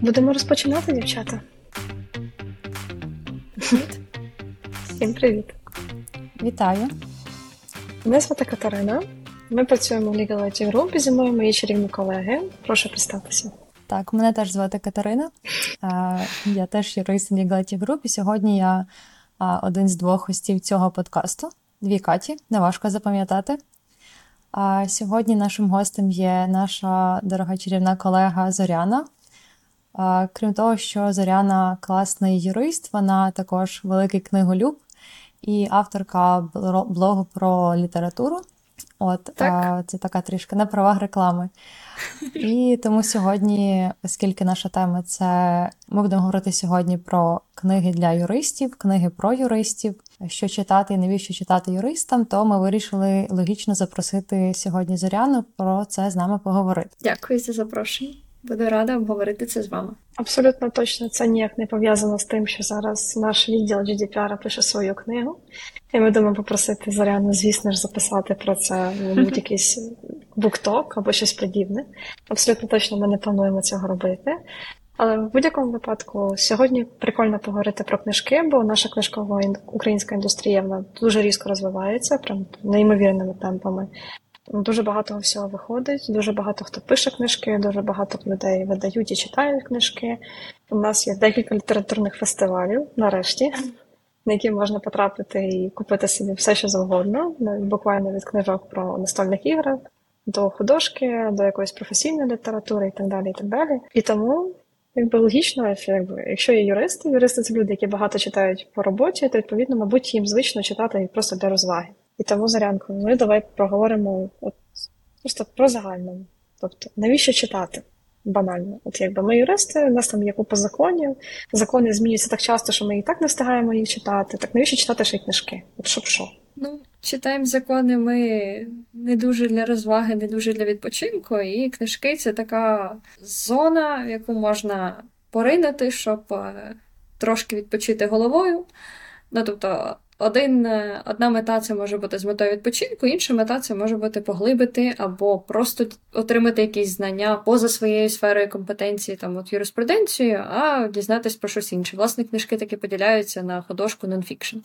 Будемо розпочинати, дівчата. Всім привіт. Вітаю. Мене звати Катерина. Ми працюємо в Legal IT Group, зі мною мої чарівні колеги. Прошу представтеся. Так, мене теж звати Катерина. Я теж юрист в Legal IT Group, і сьогодні я один з двох гостів цього подкасту. Дві Каті, неважко запам'ятати. А сьогодні нашим гостем є наша дорога чарівна колега Зоряна. Крім того, що Зоряна класний юрист, вона також великий книголюб і авторка блогу про літературу. От так. це така трішки на правах реклами. І тому сьогодні, оскільки наша тема це ми будемо говорити сьогодні про книги для юристів, книги про юристів, що читати і навіщо читати юристам, то ми вирішили логічно запросити сьогодні Зоряну про це з нами поговорити. Дякую за запрошення. Буду рада обговорити це з вами. Абсолютно точно це ніяк не пов'язано з тим, що зараз наш відділ GDPR пише свою книгу. І ми думаємо попросити Заряну, звісно ж, записати про це мабуть, якийсь букток або щось подібне. Абсолютно точно ми не плануємо цього робити. Але в будь-якому випадку сьогодні прикольно поговорити про книжки, бо наша книжкова українська індустрія вона дуже різко розвивається, прям неймовірними темпами. Дуже багато всього виходить, дуже багато хто пише книжки, дуже багато людей видають і читають книжки. У нас є декілька літературних фестивалів, нарешті, на які можна потрапити і купити собі все, що завгодно, буквально від книжок про настольних іграх до художки, до якоїсь професійної літератури і так далі. І так далі. І тому, якби логічно, якби, якщо є юристи, юристи це люди, які багато читають по роботі, то відповідно, мабуть, їм звично читати просто для розваги. І тому зарянку, ми давай проговоримо от просто про загальне. Тобто, навіщо читати? Банально. От якби ми юристи, у нас там є купа законів, закони змінюються так часто, що ми і так не встигаємо їх читати. Так навіщо читати ще й книжки? От щоб що? Ну, читаємо закони ми не дуже для розваги, не дуже для відпочинку. І книжки це така зона, в яку можна поринути, щоб е, трошки відпочити головою. Ну, тобто, один, е, Одна мета це може бути з метою відпочинку, інша мета це може бути поглибити або просто отримати якісь знання поза своєю сферою компетенції, там от юриспруденцію, а дізнатись про щось інше. Власне, книжки таки поділяються на художку нонфікшн.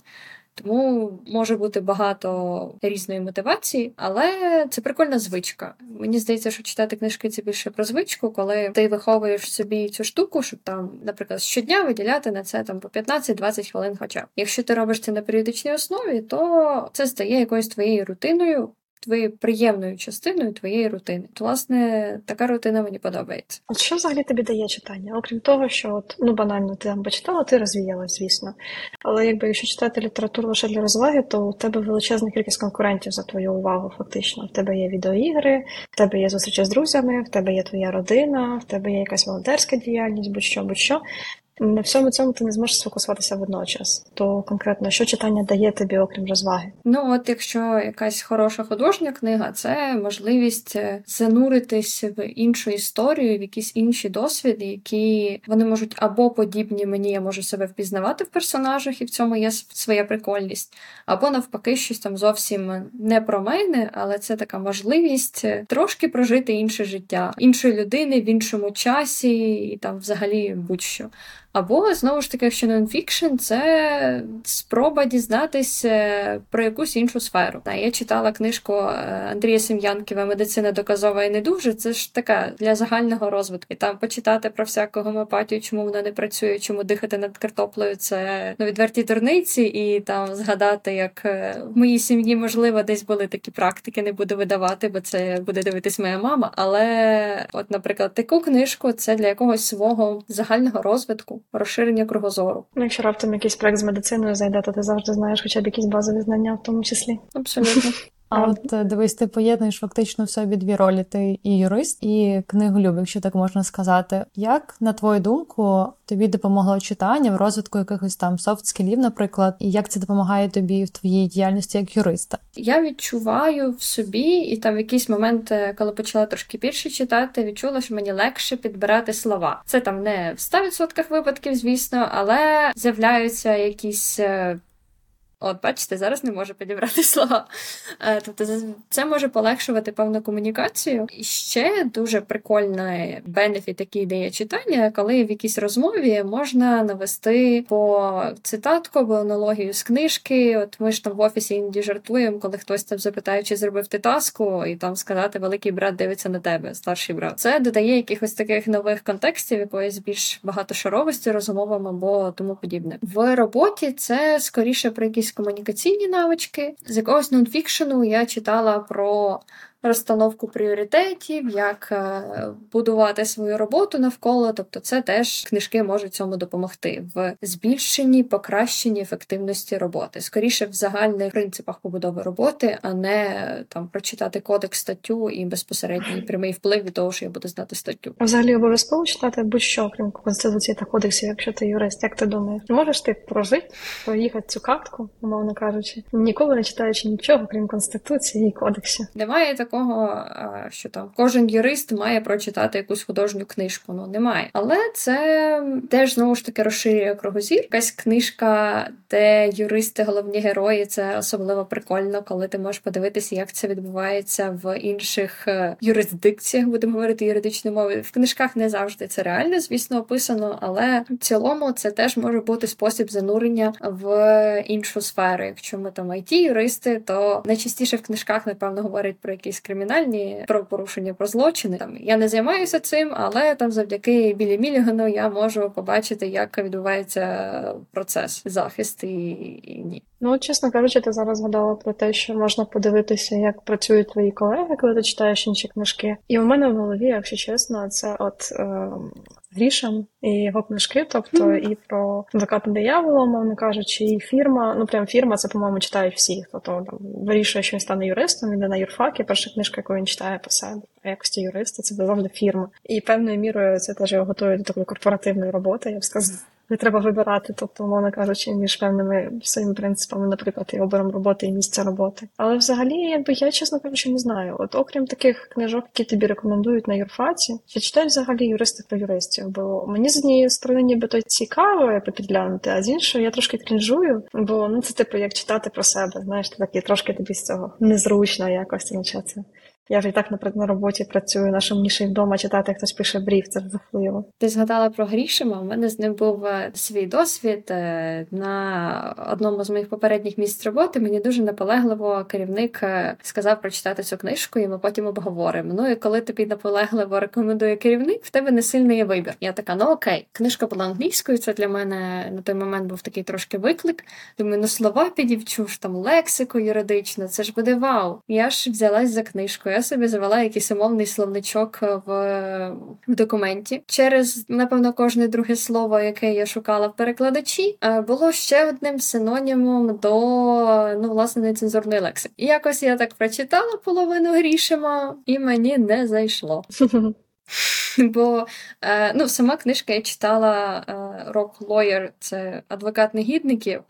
Тому може бути багато різної мотивації, але це прикольна звичка. Мені здається, що читати книжки це більше про звичку, коли ти виховуєш собі цю штуку, щоб там, наприклад, щодня виділяти на це там по 15-20 хвилин. Хоча якщо ти робиш це на періодичній основі, то це стає якоюсь твоєю рутиною твоєю приємною частиною твоєї рутини. То, власне, така рутина мені подобається. От що взагалі тобі дає читання? Окрім того, що от, ну банально ти там почитала, ти розвіялась, звісно. Але якби якщо читати літературу лише для розваги, то у тебе величезна кількість конкурентів за твою увагу, фактично. В тебе є відеоігри, в тебе є зустрічі з друзями, в тебе є твоя родина, в тебе є якась волонтерська діяльність, будь-що, будь-що. На всьому цьому ти не зможеш сфокусуватися водночас. То конкретно, що читання дає тобі, окрім розваги? Ну от якщо якась хороша художня книга, це можливість е, зануритись в іншу історію, в якісь інші досвіди, які вони можуть або подібні мені, я можу себе впізнавати в персонажах, і в цьому є своя прикольність, або навпаки, щось там зовсім не про мене, але це така можливість е, трошки прожити інше життя іншої людини в іншому часі, і там взагалі будь-що. Або, знову ж таки, якщо нонфікшн, це спроба дізнатися про якусь іншу сферу. Я читала книжку е, Андрія Сем'янківа Медицина доказова і не дуже. Це ж така для загального розвитку. І там почитати про всяку гомеопатію, чому вона не працює, чому дихати над картоплею це ну, відверті дурниці, і там згадати, як е, в моїй сім'ї, можливо, десь були такі практики, не буду видавати, бо це буде дивитись моя мама. Але, от, наприклад, таку книжку це для якогось свого загального розвитку розширення кругозору. Ну, якщо раптом якийсь проект з медициною зайде, то ти завжди знаєш хоча б якісь базові знання в тому числі. Абсолютно. А от е, дивись, ти поєднуєш фактично в собі дві ролі: ти і юрист, і книголюб, якщо так можна сказати. Як на твою думку тобі допомогло читання в розвитку якихось там софт-скілів, наприклад, і як це допомагає тобі в твоїй діяльності як юриста? Я відчуваю в собі, і там в якийсь момент, е, коли почала трошки більше читати, відчула, що мені легше підбирати слова. Це там не в 100% випадків, звісно, але з'являються якісь е, От, бачите, зараз не можу підібрати слова. Е, тобто, це може полегшувати певну комунікацію. І ще дуже прикольний бенефіт, який дає читання, коли в якійсь розмові можна навести по цитатку або аналогію з книжки. От ми ж там в офісі іноді жартуємо, коли хтось там запитає, чи зробив ти таску, і там сказати великий брат дивиться на тебе, старший брат. Це додає якихось таких нових контекстів, якоїсь більш багатошаровості розмовам або тому подібне. В роботі це скоріше про якісь комунікаційні навички. З якогось нонфікшену я читала про розстановку пріоритетів, як е, будувати свою роботу навколо. Тобто, це теж книжки можуть цьому допомогти в збільшенні, покращенні ефективності роботи, скоріше в загальних принципах побудови роботи, а не там прочитати кодекс статтю і безпосередній прямий вплив від того, що я буду знати статтю. Взагалі обов'язково читати будь-що крім конституції та кодексів, якщо ти юрист, як ти думаєш, можеш ти прожити, проїхати цю картку, умовно кажучи, ніколи не читаючи нічого, крім конституції і кодексів. Немає так такого, що там кожен юрист має прочитати якусь художню книжку. Ну немає. Але це теж знову ж таки розширює кругозір. Якась книжка, де юристи, головні герої, це особливо прикольно, коли ти можеш подивитися, як це відбувається в інших е, юрисдикціях, будемо говорити юридичною мовою. В книжках не завжди це реально, звісно, описано, але в цілому це теж може бути спосіб занурення в іншу сферу. Якщо ми там it юристи, то найчастіше в книжках, напевно, говорять про якісь кримінальні правопорушення про злочини. Там я не займаюся цим, але там завдяки Білі Мілігану я можу побачити, як відбувається процес захист і, і ні. Ну, чесно кажучи, ти зараз згадала про те, що можна подивитися, як працюють твої колеги, коли ти читаєш інші книжки. І у мене в голові, якщо чесно, це от е, Грішем і його книжки, тобто mm-hmm. і про адвоката диявола, мовно кажучи, і фірма. Ну прям фірма, це по-моєму читають всі, хто то там вирішує, що він стане юристом. Він йде на юрфак, і перша книжка, яку він читає по себе, якості юриста, це завжди фірма. І певною мірою це теж його готує до такої корпоративної роботи, я б сказала не треба вибирати, тобто, умовно кажучи, між певними своїми принципами, наприклад, і обором роботи і місця роботи. Але взагалі, якби я, чесно кажучи, не знаю. От окрім таких книжок, які тобі рекомендують на юрфаці, чи читають взагалі юристи про юристів? Бо мені з однієї сторони, ніби то цікаво підглянути, а з іншої я трошки крінжую, бо ну це типу як читати про себе. Знаєш, такі трошки тобі з цього незручно якось це. Я вже і так наприклад, на роботі працюю, на шумніший вдома читати, хтось пише брів, це жахливо. Ти згадала про Грішима. У мене з ним був е, свій досвід е, на одному з моїх попередніх місць роботи. Мені дуже наполегливо керівник е, сказав прочитати цю книжку, і ми потім обговоримо. Ну і коли тобі наполегливо рекомендує керівник, в тебе не сильний є вибір. Я така, ну окей, книжка була англійською. Це для мене на той момент був такий трошки виклик. Думаю, ну слова підівчу ж там лексику юридичну. Це ж буде вау. Я ж взялась за книжку. Я собі завела якийсь умовний словничок в, в документі. Через, напевно, кожне друге слово, яке я шукала в перекладачі, е, було ще одним синонімом до ну, власне, нецензурної лексики. І якось я так прочитала половину грішима, і мені не зайшло. Бо е, ну, сама книжка я читала Рок е, Lawyer, це адвокат негідників.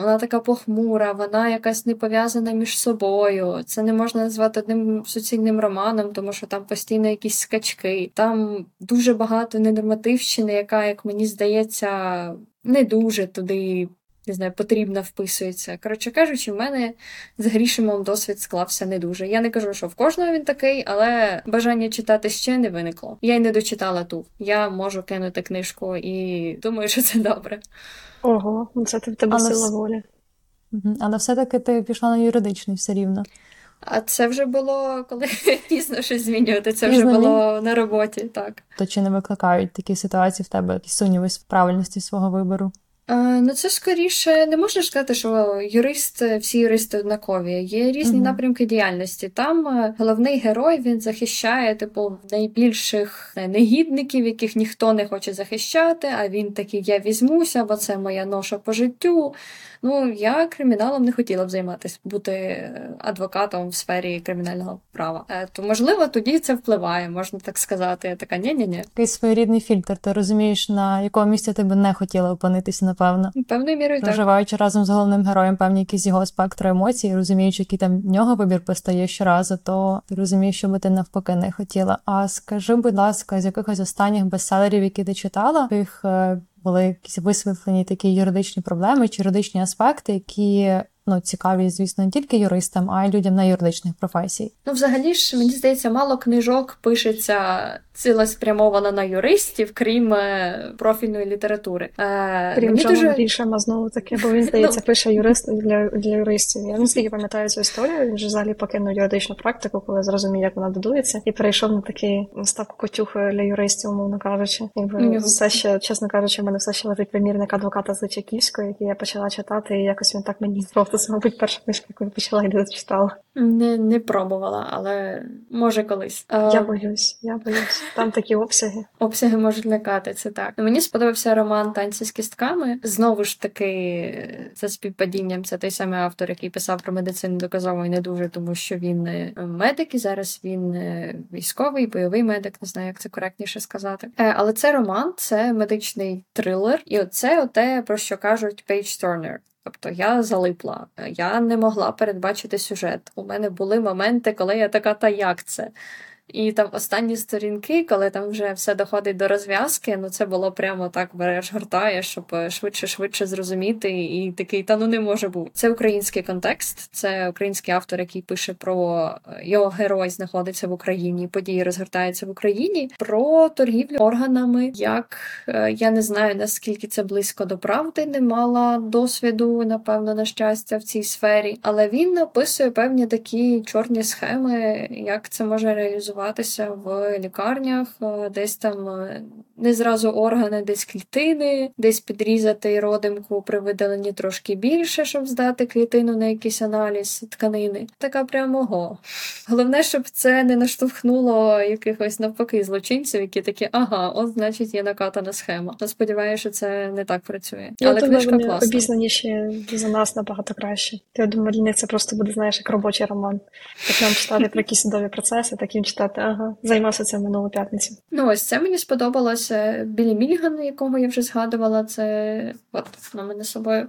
Вона така похмура, вона якась не пов'язана між собою. Це не можна назвати одним суцільним романом, тому що там постійно якісь скачки. Там дуже багато ненормативщини, яка, як мені здається, не дуже туди. Не знаю, потрібно вписується. Коротше кажучи, в мене з Грішимом досвід склався не дуже. Я не кажу, що в кожного він такий, але бажання читати ще не виникло. Я й не дочитала ту. Я можу кинути книжку і думаю, що це добре. Ого, ну це в тебе Але... сила волі. Але все-таки ти пішла на юридичний все рівно. А це вже було коли пізно щось змінювати. Це вже було на роботі, так. То чи не викликають такі ситуації в тебе сумніви в правильності свого вибору? Ну, це скоріше не можна сказати, що юрист, всі юристи однакові. Є різні uh-huh. напрямки діяльності. Там е, головний герой він захищає типу найбільших негідників, яких ніхто не хоче захищати. А він такий: я візьмуся, бо це моя ноша по життю. Ну я криміналом не хотіла б займатися, бути адвокатом в сфері кримінального права. Е, то можливо тоді це впливає, можна так сказати. Я така ні-ні-ні. Який своєрідний фільтр. Ти розумієш, на якому місці ти би не хотіла опинитися, напевно. Певною мірою проживаючи так. разом з головним героєм, певні якісь його спектру емоцій, розуміючи, який там в нього вибір постає щоразу, то ти розумієш, що би ти навпаки не хотіла. А скажи, будь ласка, з якихось останніх бестселерів, які ти читала, тих е, були якісь висвітлені такі юридичні проблеми чи юридичні аспекти, які ну, цікаві, звісно, не тільки юристам, а й людям на юридичних професій. Ну, взагалі ж, мені здається, мало книжок пишеться цілеспрямовано на юристів, крім е, профільної літератури. Е, Крім Джона дуже... Грішема знову таки, бо він здається, пише юрист для для юристів. Я наскільки пам'ятаю цю історію. Він же взагалі покинув юридичну практику, коли зрозумів, як вона додується, і перейшов на такий став котюхою для юристів, умовно кажучи. Якби все ще, чесно кажучи, в мене все ще лежить примірник адвоката з Личаківської, який я почала читати, і якось він так мені сподобався. Це, мабуть, перша книжка, яку я почала і не зачитала. Не не пробувала, але може колись. Я боюсь, я боюсь. Там такі обсяги. Обсяги можуть лякати, це так. Мені сподобався роман танці з кістками. Знову ж таки, за співпадінням, це той самий автор, який писав про медицину доказово і не дуже, тому що він е, медик і зараз він е, військовий, бойовий медик, не знаю, як це коректніше сказати. Е, але це роман, це медичний трилер, і оце оте, про що кажуть page-turner. Тобто я залипла, я не могла передбачити сюжет. У мене були моменти, коли я така, та як це? І там останні сторінки, коли там вже все доходить до розв'язки, ну це було прямо так береш, гортаєш, щоб швидше-швидше зрозуміти. І такий, та ну не може бути. Це український контекст, це український автор, який пише про е, його герой знаходиться в Україні, події розгортаються в Україні, про торгівлю органами. Як е, я не знаю наскільки це близько до правди, не мала досвіду, напевно, на щастя, в цій сфері, але він описує певні такі чорні схеми, як це може реалізувати лікуватися в лікарнях, е, десь там е, не зразу органи, десь клітини, десь підрізати родимку при видаленні трошки більше, щоб здати клітину на якийсь аналіз тканини. Така прямо го. Головне, щоб це не наштовхнуло якихось навпаки злочинців, які такі, ага, от значить є накатана схема. Я сподіваюся, що це не так працює. Я Але думаю, книжка вони класна. обізнаніші за нас набагато краще. Я думаю, для них це просто буде, знаєш, як робочий роман. Як нам читати про якісь судові процеси, так їм читати ага, займався цим минулу п'ятницю. Ну ось це мені сподобалося. Білі Мільган, якого я вже згадувала, це от на мене собою.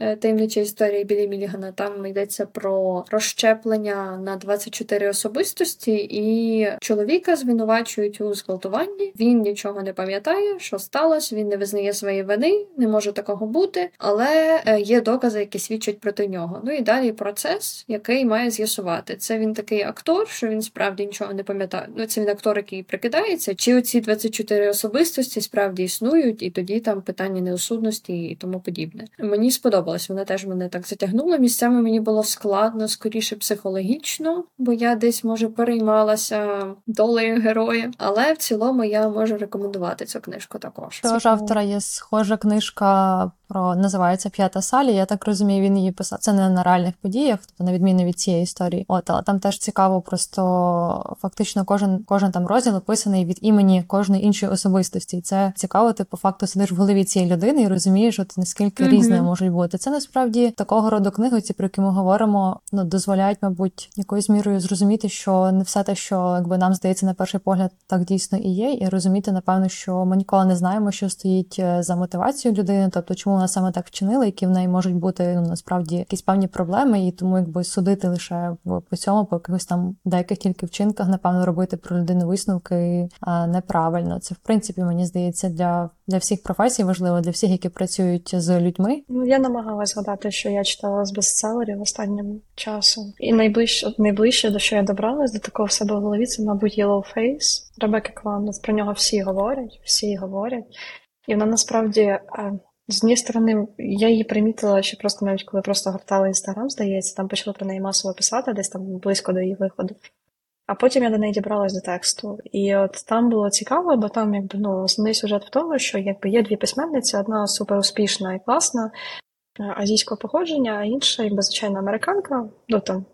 Е, таємнича історія Білі Мілігана. Там йдеться про розщеплення на 24 особистості, і чоловіка звинувачують у зґвалтуванні. Він нічого не пам'ятає, що сталося. Він не визнає своєї вини, не може такого бути, але е, є докази, які свідчать проти нього. Ну і далі процес, який має з'ясувати. Це він такий актор, що він справді нічого не пам'ятає. Ну це він актор, який прикидається, чи оці 24 особистості справді існують, і тоді там питання неосудності і тому подібне. Мені сподобалося сподобалась. Вона теж мене так затягнула. Місцями мені було складно, скоріше психологічно, бо я десь, може, переймалася долею героя. Але в цілому я можу рекомендувати цю книжку також. Того ж автора є схожа книжка про називається П'ята салі. Я так розумію, він її писав. Це не на реальних подіях, тобто на відміну від цієї історії. От, але там теж цікаво, просто фактично кожен кожен там розділ описаний від імені кожної іншої особистості. І це цікаво, ти по факту сидиш в голові цієї людини і розумієш, от наскільки mm-hmm. різне можуть бути. Це насправді такого роду книги, ці про які ми говоримо, ну дозволяють, мабуть, якоюсь мірою зрозуміти, що не все те, що якби нам здається на перший погляд, так дійсно і є, і розуміти, напевно, що ми ніколи не знаємо, що стоїть е, за мотивацією людини, тобто чому вона саме так вчинила, які в неї можуть бути ну насправді якісь певні проблеми, і тому якби судити лише по цьому, по якихось там деяких тільки вчинках, напевно, робити про людину висновки неправильно. Це в принципі мені здається для для всіх професій важливо, для всіх, які працюють з людьми. Ну я намагалась згадати, що я читала з бестселерів останнім часом, і найближче найближче до що я добралась до такого в себе в голові, це мабуть Yellow Face Ребекки Кламнес. Про нього всі говорять, всі говорять, і вона насправді е, з однієї сторони, я її примітила ще просто навіть коли просто гортала інстаграм, здається, там почали про неї масово писати, десь там близько до її виходу. А потім я до неї дібралась до тексту. І от там було цікаво, бо там якби ну основний сюжет в тому, що якби є дві письменниці: одна супер успішна і класна е, азійського походження, а інша, якби звичайно, американка, ну там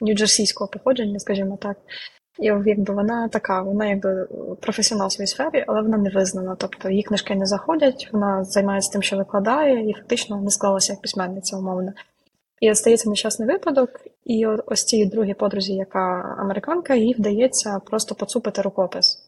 нью-джерсійського походження, скажімо так. І якби вона така, вона якби професіонал в своїй сфері, але вона не визнана. Тобто її книжки не заходять, вона займається тим, що викладає, і фактично не склалася як письменниця умовно. І стається нещасний випадок, і ось цій другій подрузі, яка американка, їй вдається просто поцупити рукопис.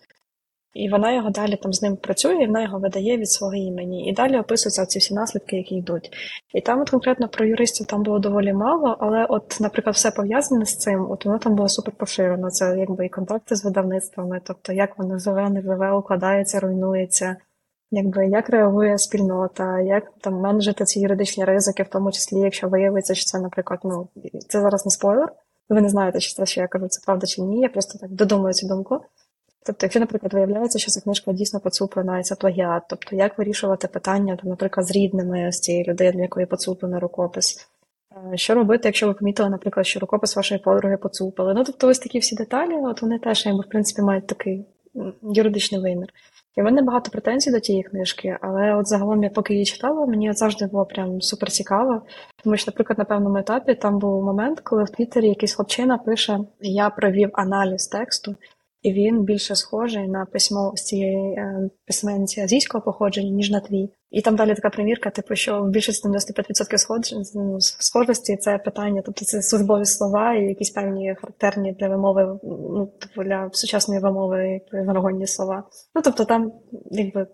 І вона його далі там з ним працює, і вона його видає від свого імені. І далі описуються ці всі наслідки, які йдуть. І там, от конкретно про юристів там було доволі мало, але, от, наприклад, все пов'язане з цим, от воно там було супер поширено. Це якби і контакти з видавництвами, тобто як воно живе, не живе, укладається, руйнується. Якби як реагує спільнота, як там менеджити ці юридичні ризики, в тому числі, якщо виявиться, що це, наприклад, ну це зараз не спойлер. Ви не знаєте, чи це, що я кажу, це правда чи ні. Я просто так додумаю цю думку. Тобто, якщо, наприклад, виявляється, що ця книжка дійсно поцуплена і це плагіат, тобто як вирішувати питання, там, наприклад, з рідними з цієї людини, якої поцуплений рукопис. Е, що робити, якщо ви помітили, наприклад, що рукопис вашої подруги поцупили? Ну, тобто, ось такі всі деталі, от вони теж, якби, в принципі, мають такий юридичний вимір. І в мене багато претензій до тієї книжки, але от загалом я поки її читала, мені завжди було прям супер цікаво. Тому що, наприклад, на певному етапі там був момент, коли в Твіттері якийсь хлопчина пише: Я провів аналіз тексту, і він більше схожий на письмо з цієї е, письменниці азійського походження, ніж на твій. І там далі така примірка, типу, що в більшості 95% схож, ну, схожості це питання, тобто це службові слова і якісь певні характерні для вимови, ну типу для сучасної вимови виногонні слова. Ну тобто там, якби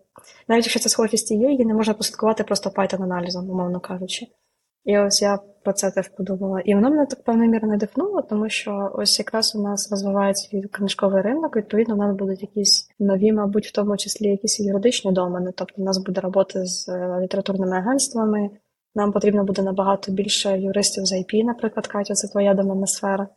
навіть якщо це схожість є, її не можна послідкувати просто Python аналізом, умовно кажучи. І ось я про це теж подумала. І воно мене так певною мірою надихнуло, тому що ось якраз у нас розвивається книжковий ринок, відповідно, у нас будуть якісь нові, мабуть, в тому числі якісь юридичні домени. Тобто, у нас буде робота з е, літературними агентствами. Нам потрібно буде набагато більше юристів з IP, наприклад, Катя, це твоя доменна сфера.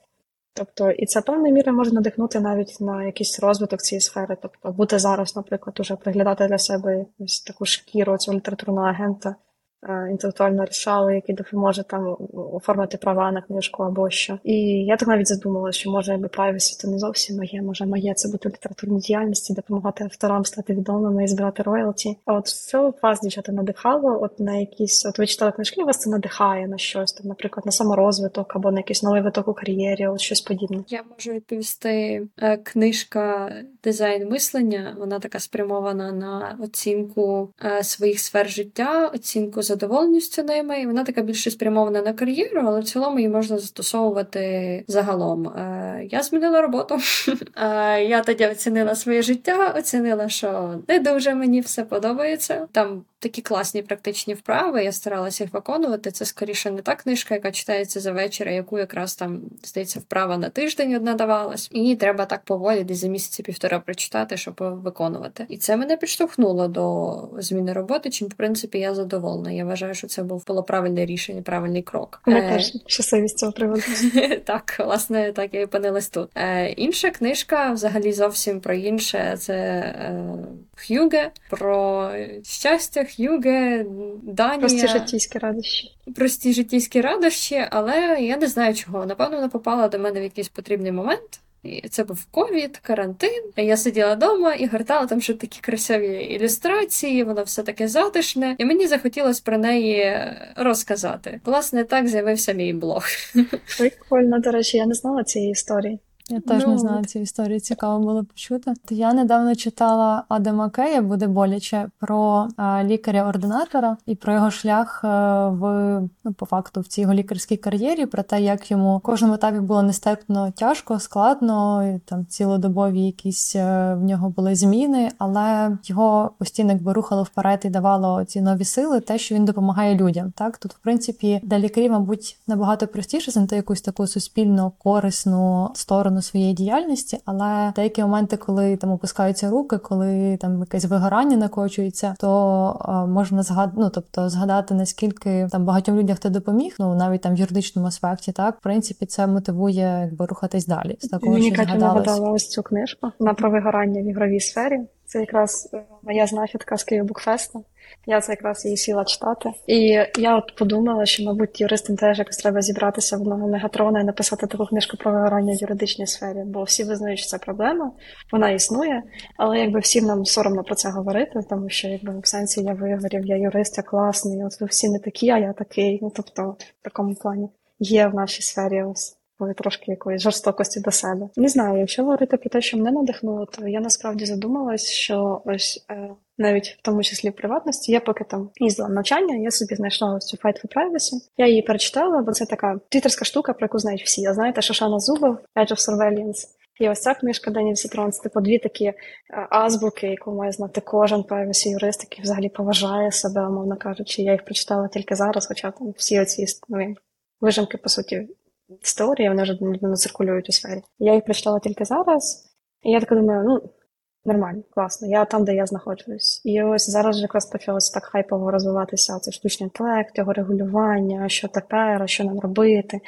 Тобто, і це певною мірою може надихнути навіть на якийсь розвиток цієї сфери. Тобто, бути зараз, наприклад, уже приглядати для себе ось таку шкіру цього літературного агента. Е, інтелектуального рішали, який допоможе там оформити права на книжку або що. І я так навіть задумала, що може якби privacy то не зовсім моє, може моє це бути літературній діяльності, допомагати авторам стати відомими і збирати роялті. А от що вас дівчата надихало? От на якісь, от ви читали книжки, вас це надихає на щось там, наприклад, на саморозвиток або на якийсь новий виток у кар'єрі, от щось подібне. Я можу відповісти е, книжка дизайн мислення. Вона така спрямована на оцінку е, своїх сфер життя, оцінку задоволеністю ними, і вона така більше спрямована на кар'єру, але в цілому її можна застосовувати загалом. Е, я змінила роботу. Е, я тоді оцінила своє життя, оцінила, що не дуже мені все подобається. Там такі класні практичні вправи. Я старалася їх виконувати. Це скоріше не та книжка, яка читається за вечір, яку якраз там здається вправа на тиждень одна давалась. І треба так поволі, десь за місяці півтора прочитати, щоб виконувати. І це мене підштовхнуло до зміни роботи. Чим в принципі я задоволена. Я вважаю, що це було правильне рішення, правильний крок. Ми е... теж щасливі з цього приводу. Так, власне, так я і опинилась тут. Е, Інша книжка, взагалі, зовсім про інше. Це е, Х'юге про щастя. Х'юге, Данія. Прості життєйські радощі. Прості життєйські радощі, але я не знаю чого. Напевно, вона попала до мене в якийсь потрібний момент. І Це був ковід, карантин. Я сиділа вдома і гортала там ще такі красиві ілюстрації, воно все таке затишне, і мені захотілося про неї розказати. Власне, так з'явився мій блог. Прикольно, до речі, я не знала цієї історії. Я теж ну, не знала цю історію, цікаво було почути. Я недавно читала Адама Кея, буде боляче про лікаря-ординатора і про його шлях е, в ну, по факту в цій його лікарській кар'єрі, про те, як йому в кожному етапі було нестерпно тяжко, складно, і, там цілодобові якісь е, в нього були зміни, але його постійно якби рухало вперед і давало ці нові сили, те, що він допомагає людям. Так тут, в принципі, для лікарів, мабуть, набагато простіше знайти якусь таку суспільно корисну сторону сторону своєї діяльності, але деякі моменти, коли там опускаються руки, коли там якесь вигорання накочується, то а, можна згадати, ну, тобто згадати наскільки там багатьом людям ти допоміг, ну навіть там в юридичному аспекті, так в принципі це мотивує якби рухатись далі. З такого Мені Катя нагадала ось цю книжку на про вигорання в ігровій сфері. Це якраз е, моя знахідка з Київ Букфеста. Я це якраз її сіла читати. І я от подумала, що, мабуть, юристам теж якось треба зібратися в одного мегатрона і написати таку книжку про вигорання в юридичній сфері, бо всі визнають, що це проблема, вона існує, але якби всім нам соромно про це говорити, тому що якби в сенсі я вигорів, я юрист, я класний, от ви всі не такі, а я такий. Ну тобто, в такому плані є в нашій сфері ось трошки якоїсь жорстокості до себе. Не знаю, якщо говорити про те, що мене надихнуло, то я насправді задумалась, що ось е, навіть в тому числі в приватності, я поки там їздила навчання, я собі знайшла ось цю Fight for Privacy. Я її перечитала, бо це така твіттерська штука, про яку знають всі. Я знаєте, Шошана Зубов, Edge of Surveillance. І ось ця книжка Дані Сітрон, це типу дві такі е, азбуки, яку має знати кожен privacy юрист, який взагалі поважає себе, мовно кажучи. Я їх прочитала тільки зараз, хоча там всі оці ну, вижимки, по суті, теорії, вони вже не циркулюють у сфері. Я їх прочитала тільки зараз, і я така думаю, ну Нормально, класно. Я там, де я знаходжусь. І ось зараз вже якраз почалося так хайпово розвиватися цей штучний інтелект, його регулювання, що тепер, що нам робити.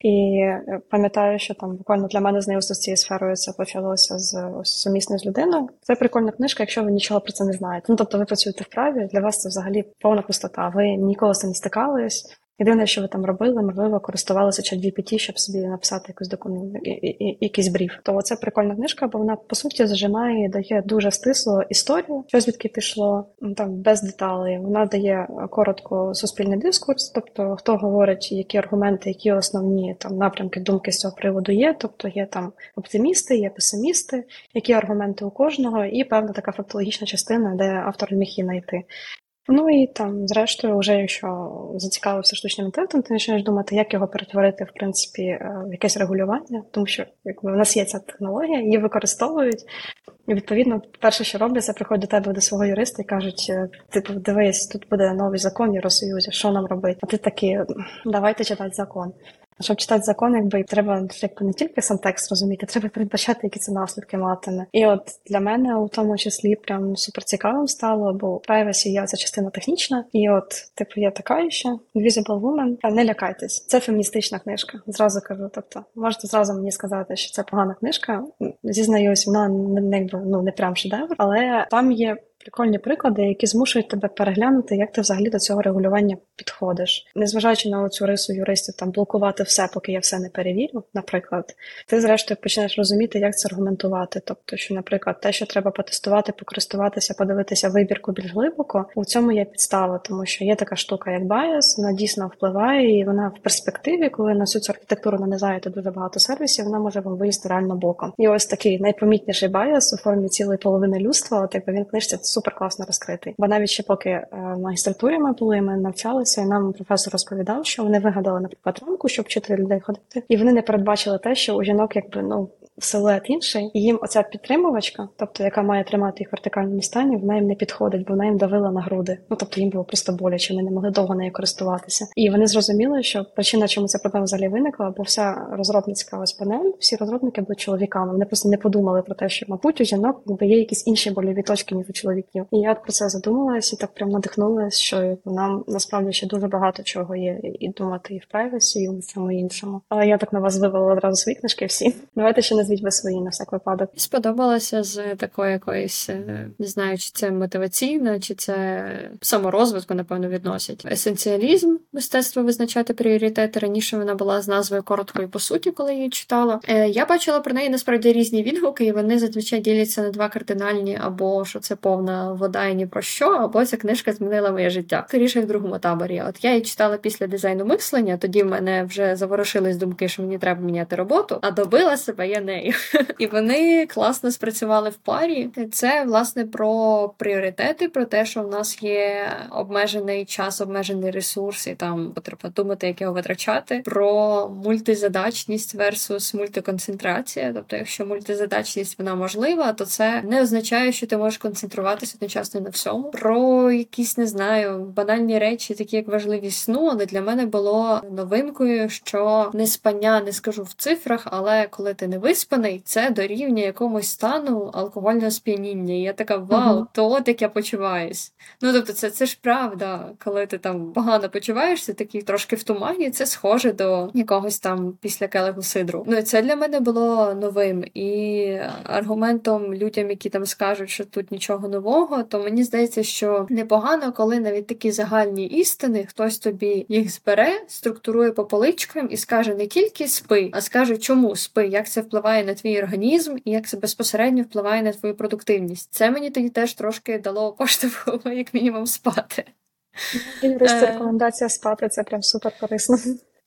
І пам'ятаю, що там буквально для мене знайомство з цією сферою це почалося з ось з людиною. Це прикольна книжка, якщо ви нічого про це не знаєте. Ну тобто ви працюєте вправі, для вас це взагалі повна пустота. Ви ніколи з цим не стикались. Єдине, що ви там робили, можливо, користувалися чат GPT, щоб собі написати якусь документ, якийсь бриф. То це прикольна книжка, бо вона по суті зажимає дає дуже стисло історію, що звідки пішло там без деталей. Вона дає коротко суспільний дискурс, тобто хто говорить, які аргументи, які основні там напрямки думки з цього приводу є. Тобто є там оптимісти, є песимісти, які аргументи у кожного, і певна така фактологічна частина, де автор міг її знайти. Ну і там, зрештою, вже якщо зацікавився штучним інтелектом, ти починаєш думати, як його перетворити в принципі е, в якесь регулювання, тому що якби в нас є ця технологія, її використовують. І відповідно, перше, що роблять, це приходять до тебе до свого юриста і кажуть: е, типу, дивись, тут буде новий закон Євросоюзі, що нам робити? А ти такий, давайте читати закон. Щоб читати закон, якби треба якби не тільки сам текст розуміти, треба передбачати, які це наслідки матиме. І от для мене у тому числі прям супер цікавим стало, бо privacy є ця частина технічна, і от типу є така ще Invisible Woman. Не лякайтесь, це феміністична книжка. Зразу кажу. Тобто, можете зразу мені сказати, що це погана книжка. Зізнаюсь, вона не ну не прям шедевр, але там є прикольні приклади, які змушують тебе переглянути, як ти взагалі до цього регулювання підходиш, незважаючи на цю рису юристів, там блокувати все, поки я все не перевірю. Наприклад, ти зрештою почнеш розуміти, як це аргументувати. Тобто, що, наприклад, те, що треба потестувати, покористуватися, подивитися вибірку більш глибоко, у цьому є підстава, тому що є така штука, як bias, вона дійсно впливає, і вона в перспективі, коли на цю архітектуру нанизаєте дуже багато сервісів, вона може вам виїсти реально боком. І ось такий найпомітніший bias у формі цілої половини людства, от якби він книжці супер класно розкритий. Бо навіть ще поки е, в магістратурі ми були, ми навчалися, і нам професор розповідав, що вони вигадали наприклад рамку, щоб вчити людей ходити, і вони не передбачили те, що у жінок якби ну силует інший, і їм оця підтримувачка, тобто яка має тримати їх в вертикальному стані, вона їм не підходить, бо вона їм давила на груди. Ну тобто їм було просто боляче, вони не могли довго нею користуватися. І вони зрозуміли, що причина, чому ця проблема взагалі виникла, бо вся розробницька ось панель, всі розробники були чоловіками. Вони просто не подумали про те, що мабуть у жінок є якісь інші больові точки ніж у чоловіків. І я про це задумалась і так прям надихнулася, що нам насправді ще дуже багато чого є і думати і в прайвесі, і у всьому іншому. Але я так на вас вивела одразу свої книжки. Всі давайте ще назвіть ви свої на всяк випадок. Сподобалося з такої якоїсь, е, не знаю, чи це мотиваційно, чи це саморозвитку, напевно, відносять. Есенціалізм, мистецтво визначати пріоритети. Раніше вона була з назвою короткої по суті, коли її читала. Е, я бачила про неї насправді різні відгуки, і вони зазвичай діляться на два кардинальні, або що це повна вода і ні про що, або ця книжка змінила моє життя. Скоріше в другому таборі. От я її читала після дизайну мислення, тоді в мене вже заворушились думки, що мені треба міняти роботу, а добила себе я нею. І вони класно спрацювали в парі. Це власне про пріоритети, про те, що в нас є обмежений час, обмежений ресурс, і там потрібно думати, як його витрачати. Про мультизадачність versus мультиконцентрація. Тобто, якщо мультизадачність вона можлива, то це не означає, що ти можеш концентруватися одночасно на всьому. Про якісь не знаю банальні речі, такі як важливість сну, але для мене було новинкою, що не спання не скажу в цифрах, але коли ти не виспаний, це дорівнює якомусь стану алкогольного сп'яніння. І я така вау, uh-huh. то от як я почуваюсь. Ну тобто, це це ж правда, коли ти там погано почуваєшся, такий трошки в тумані, це схоже до якогось там після келегу сидру. Ну це для мене було новим. І аргументом людям, які там скажуть, що тут нічого нового, то мені здається, що непогано, коли навіть такі загальні істини хтось тобі їх збере, структурує по поличкам і скаже не тільки спи, а скаже, чому спи, як це впливає на твій організм і як це безпосередньо впливає на твою продуктивність. Це мені тоді теж трошки дало поштовху, як мінімум, спати. Юристи, е. рекомендація спати це прям супер корисно.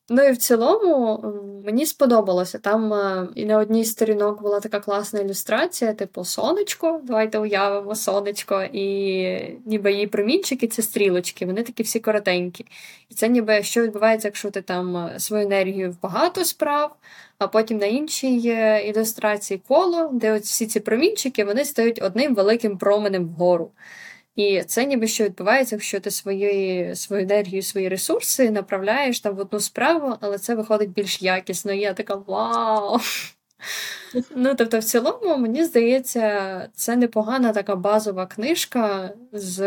Ну і в цілому мені сподобалося. Там е, і на одній з сторінок була така класна ілюстрація, типу сонечко. Давайте уявимо сонечко, і ніби її промінчики це стрілочки, вони такі всі коротенькі. І це ніби що відбувається, якщо ти там е, свою енергію в багато справ, а потім на іншій ілюстрації коло, де от всі ці промінчики вони стають одним великим променем вгору. І це ніби що відбувається, якщо ти свої, свою енергію, свої ресурси направляєш там в одну справу, але це виходить більш якісно. І я така вау! Ну, тобто, в цілому, мені здається, це непогана така базова книжка, з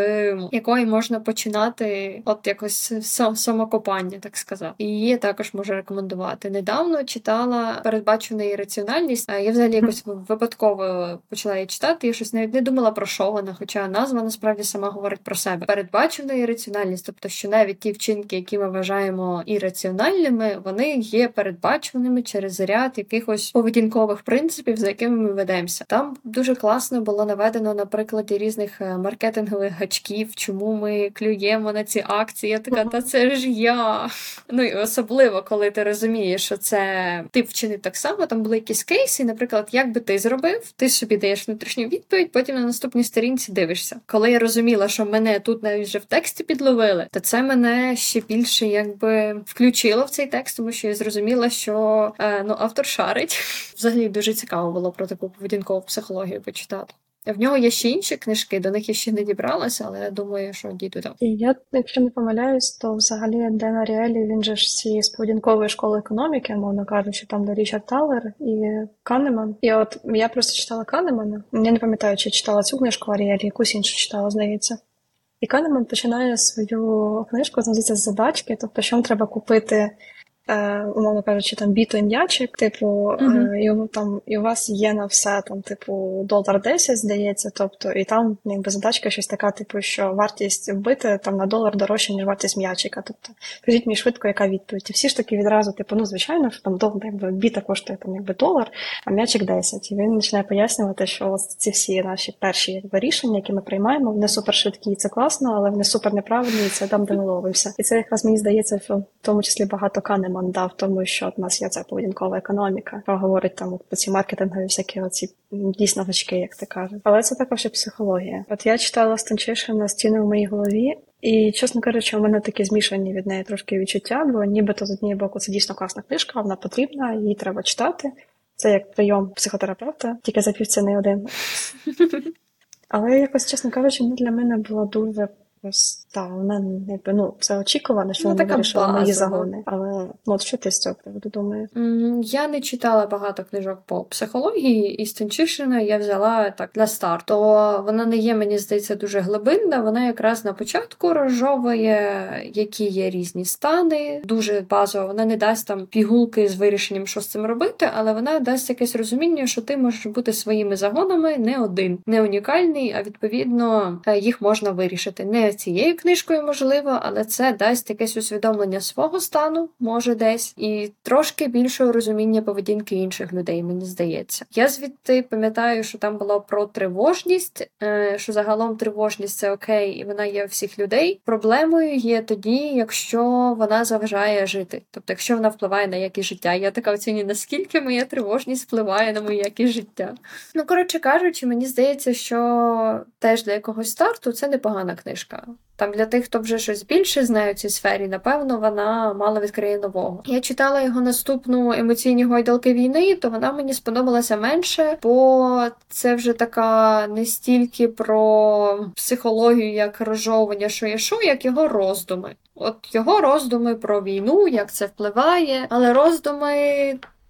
якої можна починати от якось самокопання, так сказати. І її також можу рекомендувати. Недавно читала передбачена і раціональність. Я взагалі якось випадково почала її читати. Я щось навіть не думала про що вона, хоча назва насправді сама говорить про себе. Передбачена і раціональність, тобто, що навіть ті вчинки, які ми вважаємо ірраціональними, вони є передбаченими через ряд якихось поведінкових принципів за якими ми ведемося. Там дуже класно було наведено на прикладі різних е, маркетингових гачків, чому ми клюємо на ці акції. Я така, та це ж я. Ну і особливо, коли ти розумієш, що це ти вчинив так само. Там були якісь кейси, наприклад, як би ти зробив, ти собі даєш внутрішню відповідь, потім на наступній сторінці дивишся. Коли я розуміла, що мене тут навіть вже в тексті підловили, то це мене ще більше якби включило в цей текст, тому що я зрозуміла, що е, ну автор шарить взагалі дуже цікаво було про таку поведінкову психологію почитати. В нього є ще інші книжки, до них я ще не дібралася, але я думаю, що дійду там. Я, якщо не помиляюсь, то взагалі Дена Ріелі, він же ж з поведінкової школи економіки, мовно кажучи, там де Річард Талер і Канеман. І от я просто читала Канемана. Я не пам'ятаю, чи читала цю книжку Аріелі, якусь іншу читала, здається. І Канеман починає свою книжку з задачки, тобто, що треба купити е, умовно кажучи, там біто м'ячик, типу, uh-huh. е, і там і у вас є на все там, типу, долар 10, здається. Тобто, і там якби задачка щось така, типу, що вартість вбити там на долар дорожче, ніж вартість м'ячика. Тобто, скажіть мені швидко, яка відповідь? І всі ж таки відразу, типу, ну звичайно, що там долар, якби біта коштує там якби долар, а м'ячик 10. І він починає пояснювати, що ось ці всі наші перші якби, рішення, які ми приймаємо, вони супер швидкі, і це класно, але вони супер неправильні, і це там, де ми ловимося. І це якраз мені здається, що в тому числі багато канема мандав, тому що в нас є ця поведінкова економіка, яка говорить там про ці маркетингові всякі оці дійсно гачки, як ти кажеш. Але це також і психологія. От я читала Станчишина стіни в моїй голові. І, чесно кажучи, у мене такі змішані від неї трошки відчуття, бо нібито з однієї боку це дійсно класна книжка, вона потрібна, її треба читати. Це як прийом психотерапевта, тільки за півціни один. Але якось, чесно кажучи, для мене було дуже Ось так, вона якби ну це очікувано, що ну, вона вирішила мої загони. Але ну, от що ти з цього приводу думаєш? Я не читала багато книжок по психології, і Стенчишина я взяла так для старту. Вона не є, мені здається, дуже глибинна. Вона якраз на початку розжовує, які є різні стани. Дуже базово. Вона не дасть там пігулки з вирішенням, що з цим робити, але вона дасть якесь розуміння, що ти можеш бути своїми загонами не один, не унікальний, а відповідно е, їх можна вирішити. Цією книжкою, можливо, але це дасть якесь усвідомлення свого стану, може десь, і трошки більшого розуміння поведінки інших людей, мені здається. Я звідти пам'ятаю, що там було про тривожність, е, що загалом тривожність це окей, і вона є у всіх людей. Проблемою є тоді, якщо вона заважає жити, тобто, якщо вона впливає на якість життя. Я така оцінюю, наскільки моя тривожність впливає на мою якість життя. Ну, коротше кажучи, мені здається, що теж для якогось старту це непогана книжка. Там для тих, хто вже щось більше знає у цій сфері, напевно, вона мало відкриє нового. Я читала його наступну емоційні гойдалки війни, то вона мені сподобалася менше, бо це вже така не стільки про психологію, як розжовування, що, як його роздуми. От його роздуми про війну, як це впливає, але роздуми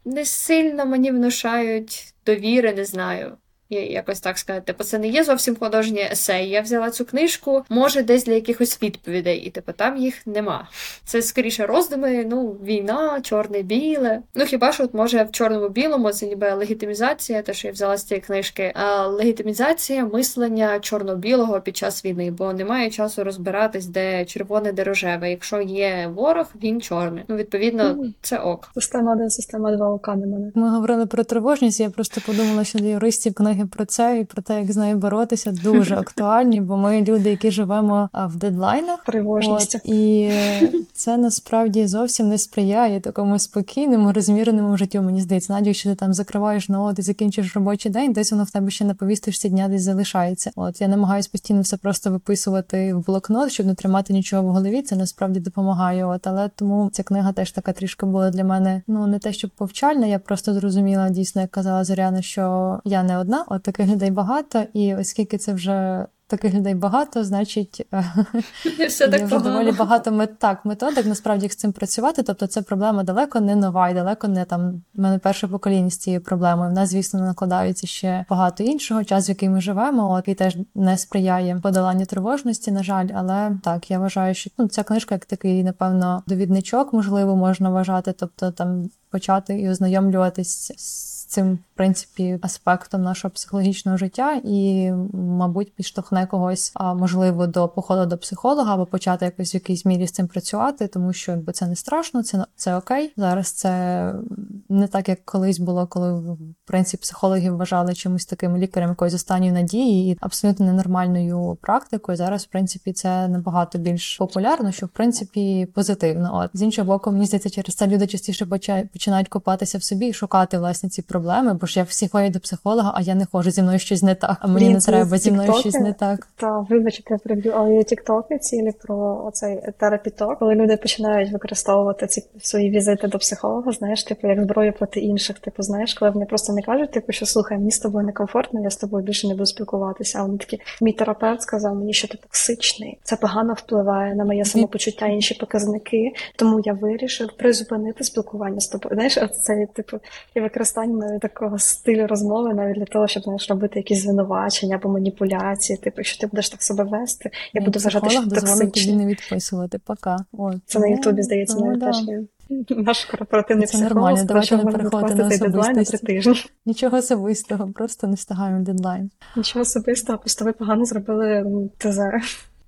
не сильно мені внушають довіри, не знаю якось так сказати, типу, це не є зовсім художнє есей. Я взяла цю книжку, може, десь для якихось відповідей, і типу там їх нема. Це скоріше роздуми, ну, війна, чорне-біле. Ну хіба що от може в чорному-білому це ніби легітимізація, те, що я взяла з цієї книжки, а легітимізація мислення чорно-білого під час війни, бо немає часу розбиратись, де червоне, де рожеве. Якщо є ворог, він чорний. Ну, відповідно, це ок. Система один, система два ока мене. Ми говорили про тривожність. Я просто подумала, що для юристів книги книги про це і про те, як з нею боротися, дуже актуальні, бо ми люди, які живемо в дедлайнах, От, і це насправді зовсім не сприяє такому спокійному, розміреному життю. Мені здається, навіть якщо ти там закриваєш ноут і закінчиш робочий день, десь воно в тебе ще на повісточці дня десь залишається. От я намагаюся постійно все просто виписувати в блокнот, щоб не тримати нічого в голові. Це насправді допомагає. От але тому ця книга теж така трішки була для мене. Ну не те, щоб повчальна, я просто зрозуміла дійсно, як казала Зоряна, що я не одна. От таких людей багато, і оскільки це вже таких людей багато, значить все так вже доволі багато мет, так, методик насправді як з цим працювати. Тобто це проблема далеко не нова і далеко не там в мене перше покоління з цією проблемою. В нас, звісно, накладається ще багато іншого. Час, в який ми живемо, от, який теж не сприяє подоланню тривожності, на жаль, але так я вважаю, що ну, ця книжка як такий, напевно, довідничок, можливо, можна вважати, тобто там почати і ознайомлюватись з цим в принципі аспектом нашого психологічного життя, і, мабуть, підштовхне когось, а можливо, до походу до психолога або почати якось в якійсь мірі з цим працювати, тому що якби це не страшно, це це окей. Зараз це не так, як колись було, коли в принципі психологи вважали чимось таким лікарем якоїсь останньої надії і абсолютно ненормальною практикою. Зараз, в принципі, це набагато більш популярно, що в принципі позитивно. От з іншого боку, мені здається, через це люди частіше починають копатися в собі і шукати власне ці проблеми проблеми, бо ж я всі ходять до психолога, а я не ходжу, зі мною щось не так. А мені Блін, не треба, зі мною щось не так. Та вибачте, я приб'ю, але є тіктоки цілі про оцей терапіток, коли люди починають використовувати ці свої візити до психолога, знаєш, типу як зброю проти інших. Типу, знаєш, коли вони просто не кажуть, типу, що слухай, мені з тобою некомфортно, я з тобою більше не буду спілкуватися. А вони такі, мій терапевт сказав мені, що ти токсичний. Це погано впливає на моє самопочуття, інші показники. Тому я вирішив призупинити спілкування з тобою. Знаєш, це типу і використання такого стилю розмови, навіть для того, щоб знаєш, робити якісь звинувачення або маніпуляції. Типу, що ти будеш так себе вести, я буду вважати, що тобі не відписувати. Пока. От. Це на Ютубі здається, навіть теж є. Наш корпоративний це нормально, давайте не переходити на особистості. тижні. Нічого особистого, просто не встигаємо дедлайн. Нічого особистого, просто ви погано зробили ТЗ.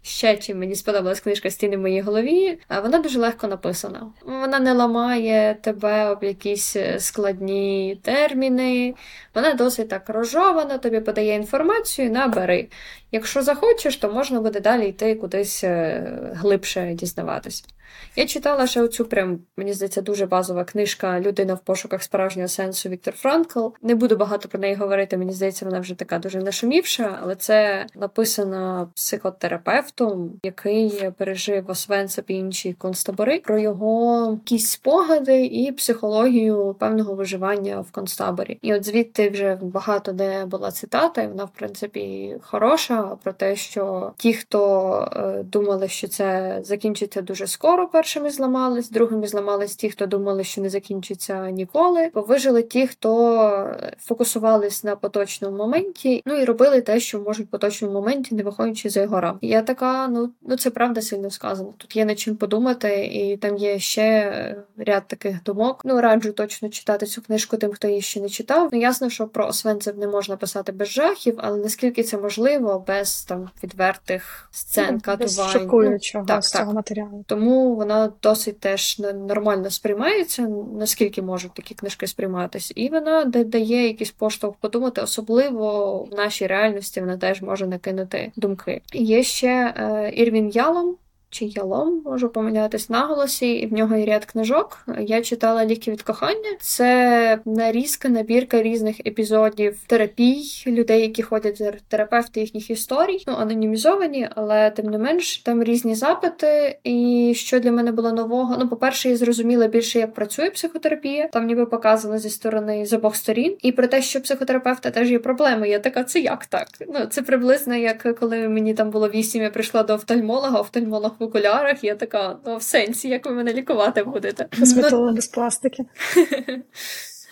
Ще чим мені сподобалась книжка Стіни в моїй голові, вона дуже легко написана. Вона не ламає тебе об якісь е, складні терміни. Вона досить так розжована, тобі подає інформацію, набери. Якщо захочеш, то можна буде далі йти кудись е, глибше дізнаватись. Я читала ще оцю прям, мені здається, дуже базова книжка Людина в пошуках справжнього сенсу Віктор Франкл. Не буду багато про неї говорити, мені здається, вона вже така дуже нашумівша, але це написано психотерапевтом, який пережив Освенцип і інші концтабори, про його якісь спогади і психологію певного виживання в концтаборі. І от звідти вже багато де була цитата, і вона, в принципі, хороша про те, що ті, хто е, думали, що це закінчиться дуже скоро першими зламались, другими зламались ті, хто думали, що не закінчиться ніколи. Вижили ті, хто фокусувались на поточному моменті, ну і робили те, що можуть в поточному моменті, не виходячи за його рам. Я така, ну ну це правда сильно сказано. Тут є над чим подумати, і там є ще ряд таких думок. Ну раджу точно читати цю книжку тим, хто її ще не читав. Ну ясно, що про Освенцев не можна писати без жахів, але наскільки це можливо, без там відвертих сцен, ну, катувань. Без шокуючого ну, так, з цього матеріалу. Тому вона досить теж нормально сприймається, наскільки можуть такі книжки сприйматися, і вона дає якийсь поштовх подумати, особливо в нашій реальності вона теж може накинути думки. Є ще е, Ірвін Ялом чи ялом, можу помилятись наголосі, і в нього є ряд книжок. Я читала ліки від кохання. Це нарізка, набірка різних епізодів терапій, людей, які ходять в терапевти їхніх історій, ну анонімізовані, але тим не менш там різні запити. І що для мене було нового? Ну, по-перше, я зрозуміла більше, як працює психотерапія. Там ніби показано зі сторони з обох сторін. І про те, що психотерапевта теж є проблеми. Я така, це як так? Ну це приблизно як коли мені там було вісім, я прийшла до офтальмолога, офтальмолог в окулярах, я така, ну в сенсі, як ви мене лікувати будете? Косметолог без пластики.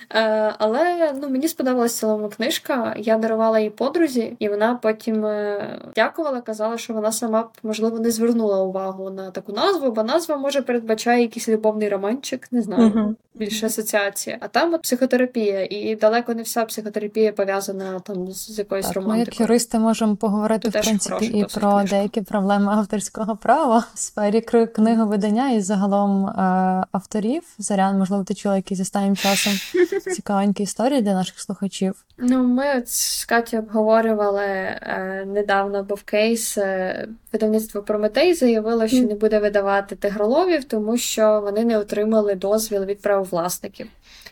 Е, але ну мені сподобалася цілому книжка. Я дарувала їй подрузі, і вона потім е, дякувала, казала, що вона сама можливо не звернула увагу на таку назву, бо назва може передбачає якийсь любовний романчик, не знаю. Uh-huh. Більше асоціація, а там от психотерапія, і далеко не вся психотерапія пов'язана там з якоюсь так, романтикою. Ми як юристи можемо поговорити Тут в принципі і про книжка. деякі проблеми авторського права в сфері книговидання і загалом е- авторів. Зарян, можливо, ти чула якісь останнім часом цікавенькі історії для наших слухачів. Ну, ми от з Каті обговорювали е, недавно, був кейс е, видавництво Прометей заявило, що не буде видавати тигроловів, тому що вони не отримали дозвіл від правовласників.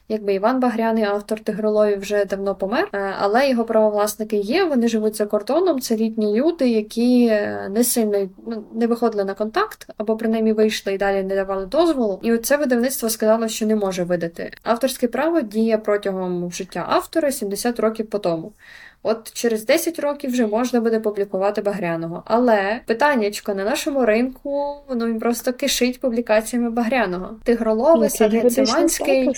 Якби Іван Багряний, автор тигроловів, вже давно помер, е, але його правовласники є. Вони живуть за кордоном. Це літні люди, які е, не сильно ну, не виходили на контакт, або принаймні вийшли і далі не давали дозволу. І це видавництво сказало, що не може видати. Авторське право діє протягом життя автора 70 років по тому. От через 10 років вже можна буде публікувати Багряного. Але питаннячко на нашому ринку ну він просто кишить публікаціями Багряного. Тигролови, Сагециманський,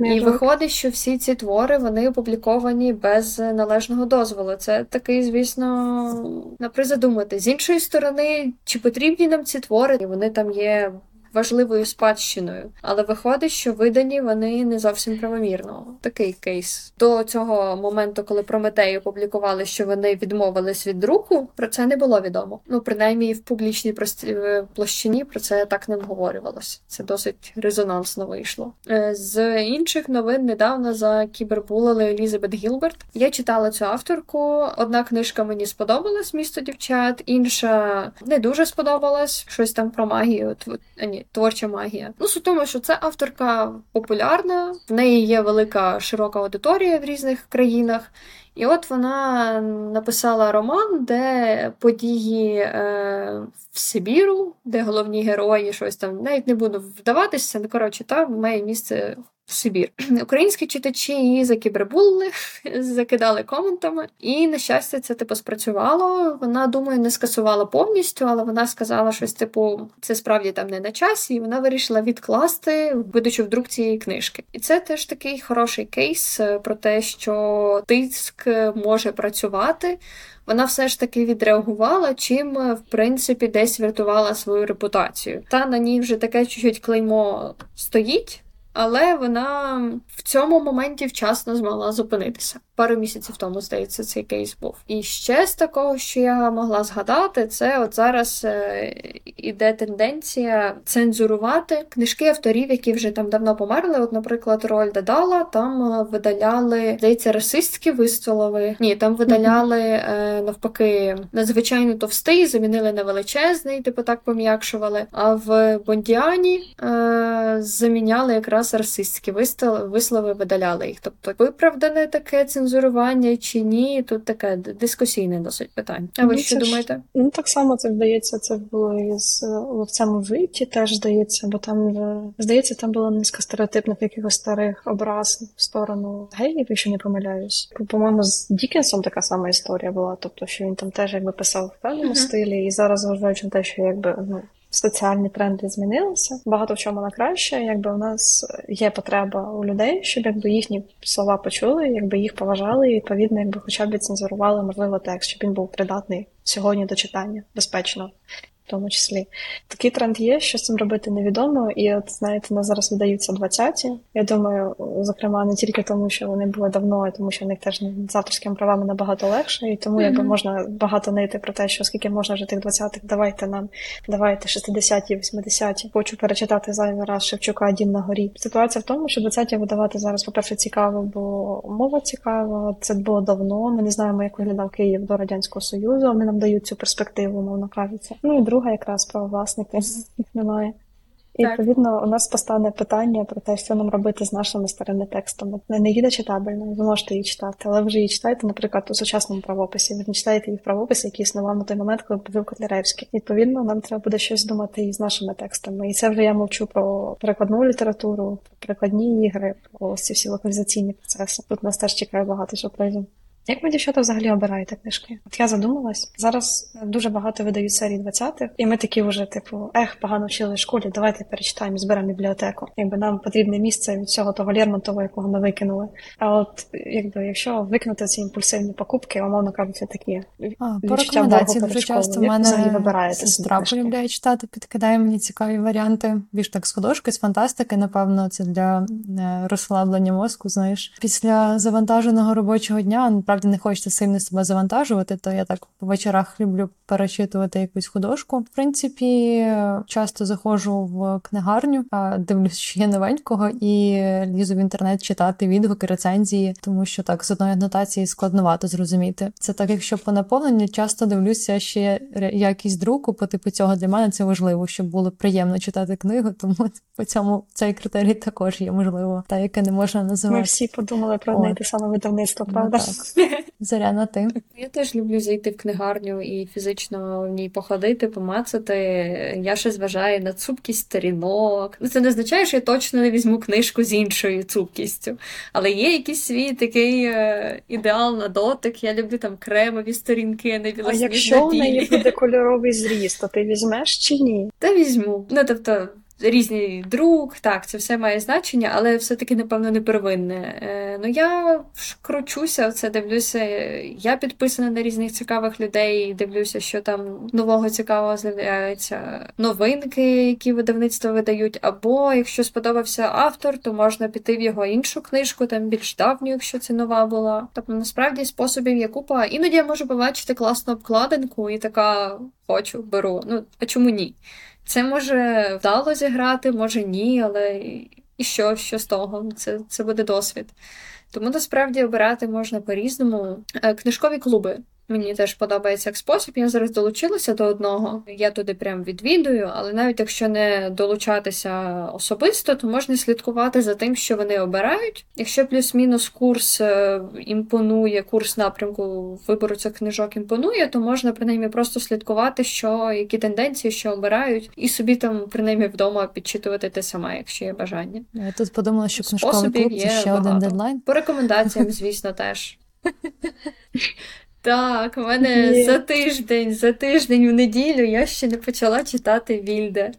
і виходить, що всі ці твори вони опубліковані без належного дозволу. Це такий, звісно, на призадумати. З іншої сторони, чи потрібні нам ці твори? Вони там є важливою спадщиною, але виходить, що видані вони не зовсім правомірно. Такий кейс до цього моменту, коли Прометею публікували, що вони відмовились від друку, про це не було відомо. Ну принаймні в публічній е, площині про це так не обговорювалося. Це досить резонансно вийшло. Е, з інших новин недавно за кібербулили Елізабет Гілберт. Я читала цю авторку. Одна книжка мені сподобалась місто дівчат, інша не дуже сподобалась. Щось там про магію. Ні, творча магія. Ну, суть тому, що це авторка популярна, в неї є велика широка аудиторія в різних країнах. І от вона написала роман, де події е, в Сибіру, де головні герої щось там навіть не буду вдаватися. Ну, коротше, там має місце Сибір. Українські читачі її закібербулили, закидали коментами, і, на щастя, це типу спрацювало. Вона, думаю, не скасувала повністю, але вона сказала щось, типу, це справді там не на часі, і вона вирішила відкласти видачу вдруг цієї книжки. І це теж такий хороший кейс е, про те, що тиск може працювати. Вона все ж таки відреагувала, чим, в принципі, десь врятувала свою репутацію. Та на ній вже таке чуть-чуть клеймо стоїть але вона в цьому моменті вчасно змогла зупинитися. Пару місяців тому, здається, цей кейс був. І ще з такого, що я могла згадати, це от зараз е, іде тенденція цензурувати книжки авторів, які вже там давно померли. От, наприклад, Рольда Дала там е, видаляли, здається, расистські вислови. Ні, там видаляли е, навпаки надзвичайно товстий, замінили на величезний, типу так пом'якшували. А в Бондіані е, заміняли якраз расистські вислови, видаляли їх. Тобто виправдане таке цензурування цензурування чи ні, тут таке дискусійне досить питання. А ви ну, що думаєте? ну так само це здається, це було із е, ловцем у житті, теж здається, бо там е, здається, там було низка стереотипних якихось старих образ в сторону геїв, якщо не помиляюсь. По-моєму, з Дікенсом така сама історія була, тобто що він там теж якби писав в певному uh-huh. стилі, і зараз зважаючи на те, що якби ну соціальні тренди змінилися. Багато в чому на краще. Якби у нас є потреба у людей, щоб якби їхні слова почули, якби їх поважали, і відповідно, якби хоча б цензурували можливо текст, щоб він був придатний сьогодні до читання безпечно в тому числі. Такий тренд є, що з цим робити невідомо. І от знаєте, нас зараз видаються 20-ті. Я думаю, зокрема, не тільки тому, що вони були давно, а тому, що в них теж з авторськими правами набагато легше, і тому mm-hmm. якби можна багато нити про те, що скільки можна вже тих 20-х, давайте нам, давайте 60-ті, 80-ті. Хочу перечитати зайвий раз Шевчука Дім на горі. Ситуація в тому, що 20-ті видавати зараз, по-перше, цікаво, бо мова цікава. Це було давно. Ми не знаємо, як виглядав Київ до радянського союзу. Вони нам дають цю перспективу, мовно кажеться. Ну і друга якраз правовласники, їх немає. І відповідно у нас постане питання про те, що нам робити з нашими старими текстами. Не їде читабельно, ви можете її читати, але ви вже її читаєте, наприклад, у сучасному правописі. Ви не читаєте її в правописі, який існував на той момент, коли був Котляревський. Відповідно, нам треба буде щось думати і з нашими текстами. І це вже я мовчу про перекладну літературу, про перекладні ігри, про ці всі локалізаційні процеси. Тут нас теж чекає багато сюрпризів. Як ви, дівчата, взагалі обираєте книжки? От я задумалась. Зараз дуже багато видають серії 20-х, і ми такі вже, типу, ех, погано вчили в школі, давайте перечитаємо, зберемо бібліотеку. Якби нам потрібне місце від всього того Лермонтова, якого ми викинули. А от якби якщо викинути ці імпульсивні покупки, умовно кажучи, такі а, по рекомендації дуже часто в мене вибираєте сестра полюбляє читати, підкидає мені цікаві варіанти. Більш так з художки, з фантастики, напевно, це для е, розслаблення мозку. Знаєш, після завантаженого робочого дня насправді не хочеться сильно себе завантажувати, то я так по вечорах люблю перечитувати якусь художку. В принципі, часто заходжу в книгарню, дивлюсь, що є новенького, і лізу в інтернет читати відгуки, рецензії, тому що так з одної анотації складновато зрозуміти. Це так, якщо по наповненню часто дивлюся ще якість друку, по типу цього для мене це важливо, щоб було приємно читати книгу, тому по цьому цей критерій також є можливо, та яке не можна називати. Ми всі подумали про одне те саме видавництво, ну правда? Ну, Зоряна, ти? Я теж люблю зайти в книгарню і фізично в ній походити, помацати. Я ще зважаю на цупкість сторінок. Ну, це не означає, що я точно не візьму книжку з іншою цупкістю. Але є якийсь свій такий е, ідеал на дотик. Я люблю там кремові сторінки, не А якщо в неї буде кольоровий зріз, то ти візьмеш чи ні? Та візьму. Ну тобто різний друг, так, це все має значення, але все-таки, напевно, не первинне. Е, Ну я кручуся, це дивлюся. Я підписана на різних цікавих людей, дивлюся, що там нового цікавого з'являється, новинки, які видавництва видають. Або якщо сподобався автор, то можна піти в його іншу книжку, там більш давню, якщо це нова була. Тобто, насправді способів є купа. Іноді я можу побачити класну обкладинку і така хочу, беру. Ну а чому ні? Це може вдало зіграти, може ні, але і що, що з того? Це, Це буде досвід. Тому насправді обирати можна по-різному. Е, книжкові клуби. Мені теж подобається як спосіб. Я зараз долучилася до одного. Я туди прям відвідую, але навіть якщо не долучатися особисто, то можна слідкувати за тим, що вони обирають. Якщо плюс-мінус курс е, імпонує, курс напрямку вибору цих книжок імпонує, то можна принаймні просто слідкувати, що які тенденції, що обирають, і собі там принаймні вдома підчитувати те саме, якщо є бажання. Я тут подумала, що книжковий клуб це ще багато. один дедлайн. По рекомендаціям, звісно, теж. Так, у мене Є. за тиждень, за тиждень в неділю я ще не почала читати Вільде.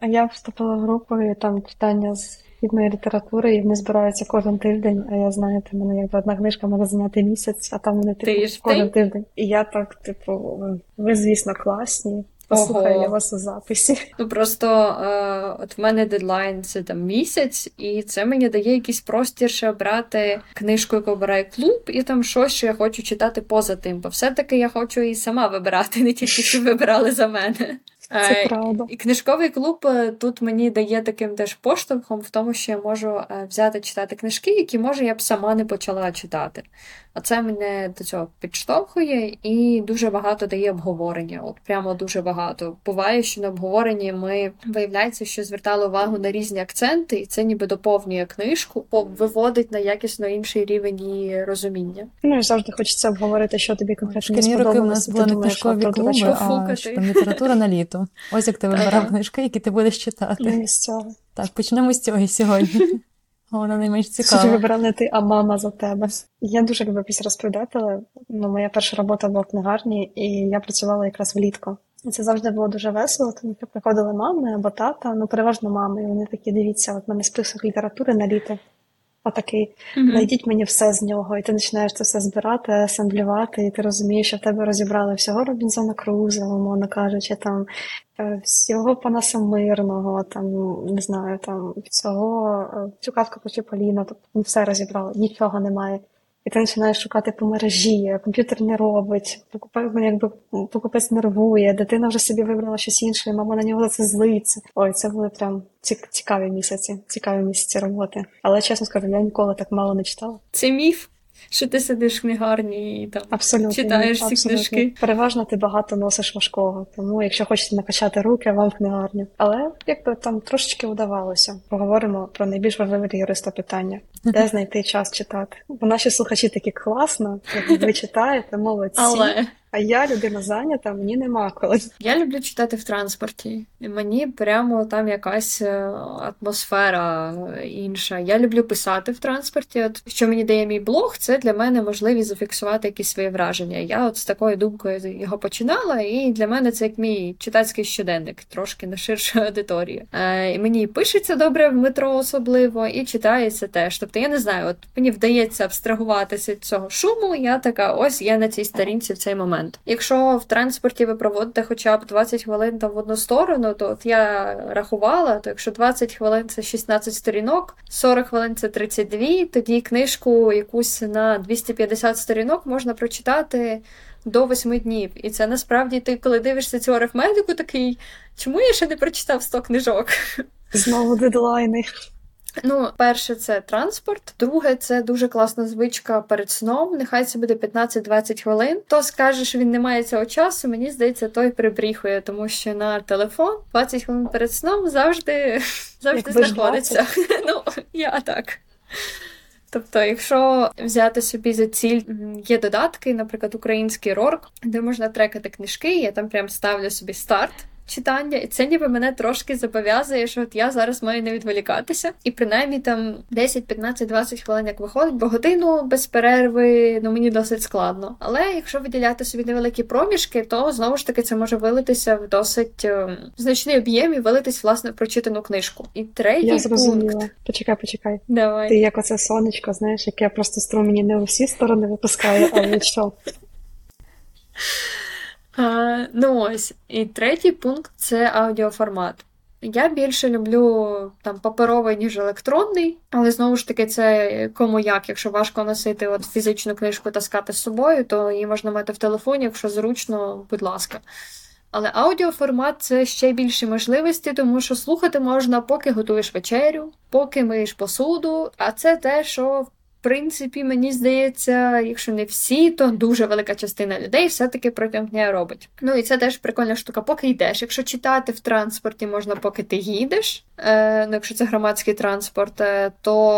А я вступила в групу і там читання з східної літератури, і вони збираються кожен тиждень. А я знаєте, мене якби одна книжка може зайняти місяць, а там вони типу, кожен тиждень. І я так, типу, ви, звісно, класні. Послухаю Ого. я вас у записі. Ну просто е, от в мене дедлайн це там місяць, і це мені дає якийсь простір ще обрати книжку, яку обирає клуб, і там щось, що я хочу читати поза тим. Бо все-таки я хочу і сама вибирати, не тільки що вибирали за мене. Це е, правда. І книжковий клуб е, тут мені дає таким теж поштовхом в тому, що я можу е, взяти читати книжки, які може я б сама не почала читати. А це мене до цього підштовхує і дуже багато дає обговорення. От прямо дуже багато. Буває, що на обговоренні ми виявляється, що звертали увагу на різні акценти, і це ніби доповнює книжку, виводить на якісно інший рівень її розуміння. Ну і завжди хочеться обговорити, що тобі конкретно не сподобалося. у нас були не книжкові клуби, а що там література на літо. Ось як ти вибирав книжки, які ти будеш читати. Так, почнемо з цього сьогодні. Вона найменш цікава. Ти вибирав ти, а мама за тебе. Я дуже люблю після розповідати, але ну, моя перша робота була в книгарні, і я працювала якраз влітку. І це завжди було дуже весело, тому що приходили мами або тата, ну переважно мами. І вони такі, дивіться, от мене список літератури на літо. Отакий, mm-hmm. знайдіть мені все з нього, і ти починаєш це все збирати, асемблювати, і ти розумієш, що в тебе розібрали всього Робінзона Круза, умовно кажучи, там е, всього Панаса Мирного, там не знаю, там всього е, цю казку по Чіполіна, тобто все розібрали, нічого немає і ти починаєш шукати по мережі, комп'ютер не робить, покупець, ну, якби покупець нервує, дитина вже собі вибрала щось інше, мама на нього за це злиться. Ой, це були прям цікаві місяці, цікаві місяці роботи. Але чесно скажу, я ніколи так мало не читала. Це міф що ти сидиш в книгарні і там абсолютно, читаєш ці книжки. Переважно ти багато носиш важкого, тому якщо хочете накачати руки, вам в книгарню. Але якби там трошечки удавалося, поговоримо про найбільш важливе для юриста питання: де знайти час читати? Бо наші слухачі такі класно, як ви читаєте, молодці. Але а я людина зайнята, мені нема коли. Я люблю читати в транспорті. Мені прямо там якась е, атмосфера інша. Я люблю писати в транспорті. От що мені дає мій блог, це для мене можливість зафіксувати якісь свої враження. Я от з такою думкою його починала, і для мене це як мій читацький щоденник, трошки на ширшу аудиторію. Е, Мені пишеться добре в метро, особливо, і читається теж. Тобто я не знаю, от мені вдається абстрагуватися від цього шуму. Я така, ось я на цій сторінці в цей момент момент. Якщо в транспорті ви проводите хоча б 20 хвилин там в одну сторону, то от я рахувала, то якщо 20 хвилин це 16 сторінок, 40 хвилин це 32, тоді книжку якусь на 250 сторінок можна прочитати. До восьми днів. І це насправді ти, коли дивишся цю арифметику, такий, чому я ще не прочитав 100 книжок? Знову дедлайни. Ну, перше, це транспорт. Друге, це дуже класна звичка перед сном. Нехай це буде 15-20 хвилин. То скаже, він не має цього часу. Мені здається, той прибріхує, тому що на телефон 20 хвилин перед сном завжди завжди знаходиться. ну, я так. Тобто, якщо взяти собі за ціль, є додатки, наприклад, український рорк, де можна трекати книжки, я там прям ставлю собі старт читання, і це ніби мене трошки зобов'язує, що от я зараз маю не відволікатися. І принаймні там 10, 15, 20 хвилин як виходить, бо годину без перерви ну мені досить складно. Але якщо виділяти собі невеликі проміжки, то знову ж таки це може вилитися в досить е, значний об'єм і вилитись власне в прочитану книжку. І третій я зрозуміла. пункт. Почекай, почекай. Давай. Ти як оце сонечко, знаєш, яке просто струмені не у всі сторони випускає, а що. А, Ну ось. І третій пункт це аудіоформат. Я більше люблю там паперовий, ніж електронний, але знову ж таки, це кому як. Якщо важко носити от фізичну книжку таскати з собою, то її можна мати в телефоні, якщо зручно, будь ласка. Але аудіоформат це ще більші можливості, тому що слухати можна, поки готуєш вечерю, поки миєш посуду, а це те, що принципі, мені здається, якщо не всі, то дуже велика частина людей все-таки протягом дня робить. Ну і це теж прикольна штука, поки йдеш. Якщо читати в транспорті можна, поки ти їдеш, е, ну якщо це громадський транспорт, е, то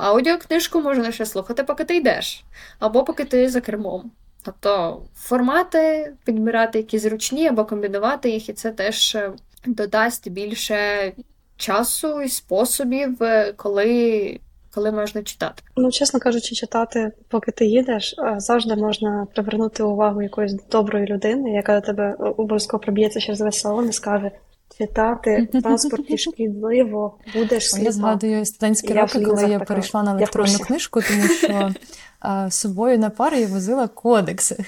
аудіокнижку можна ще слухати, поки ти йдеш, або поки ти за кермом. Тобто формати підбирати які зручні, або комбінувати їх, і це теж е, додасть більше часу і способів, е, коли коли можна читати? Ну, чесно кажучи, читати, поки ти їдеш, завжди можна привернути увагу якоїсь доброї людини, яка до тебе обов'язково проб'ється через весь салон і скаже. Читати транспорті шкідливо, будеш сліпа. Я згадую студентські роки, коли я перейшла на електронну книжку, тому що а, з собою на пари я возила кодекси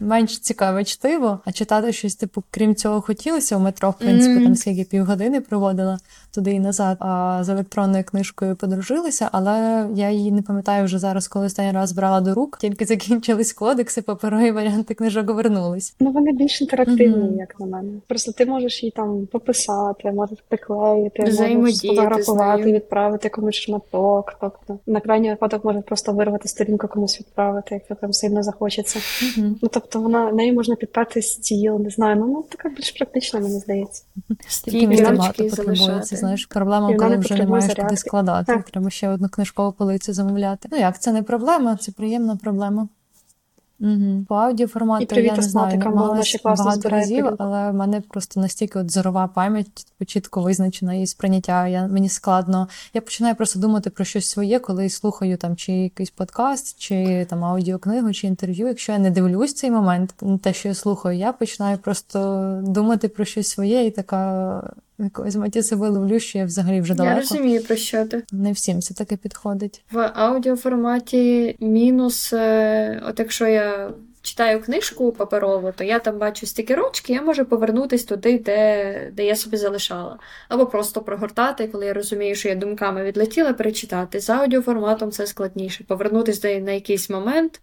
менш цікаве чтиво, а читати щось, типу, крім цього, хотілося у метро, в принципі, mm-hmm. там скільки півгодини проводила туди і назад. А з електронною книжкою подружилися, але я її не пам'ятаю вже зараз, коли останній раз брала до рук. Тільки закінчились кодекси, паперові варіанти книжок повернулись. Ну вони більш інтерактивні, mm-hmm. як на мене. Просто ти можеш її там пописати, можеш приклеїти, можеш сфотографувати, відправити комусь шматок. Тобто на крайній випадок може просто вирвати сторінку комусь відправити, якщо прям сильно захочеться. Mm-hmm. Ну тобто вона нею можна підперти стіл, не знаю. Ну, ну така більш практична, мені здається. Стільки місця багато потребується. Знаєш, проблема, коли вже не маєш куди складати. Так. Треба ще одну книжкову полицю замовляти. Ну як це не проблема, це приємна проблема. Угу. По аудіоформату я не знаю, намагалася багато разів, але в мене просто настільки от зорова пам'ять чітко визначена і сприйняття. Я, Мені складно. Я починаю просто думати про щось своє, коли слухаю там чи якийсь подкаст, чи там аудіокнигу, чи інтерв'ю. Якщо я не дивлюсь цей момент, те, що я слухаю, я починаю просто думати про щось своє і така. Якогось маті себе ловлю, що я взагалі вже далеко. Я розумію, про що ти. Не всім це таке підходить. В аудіоформаті мінус, е, от якщо я читаю книжку паперову, то я там бачу стікерочки, я можу повернутися туди, де де я собі залишала. Або просто прогортати, коли я розумію, що я думками відлетіла, перечитати. З аудіоформатом це складніше. Повернутися на якийсь момент,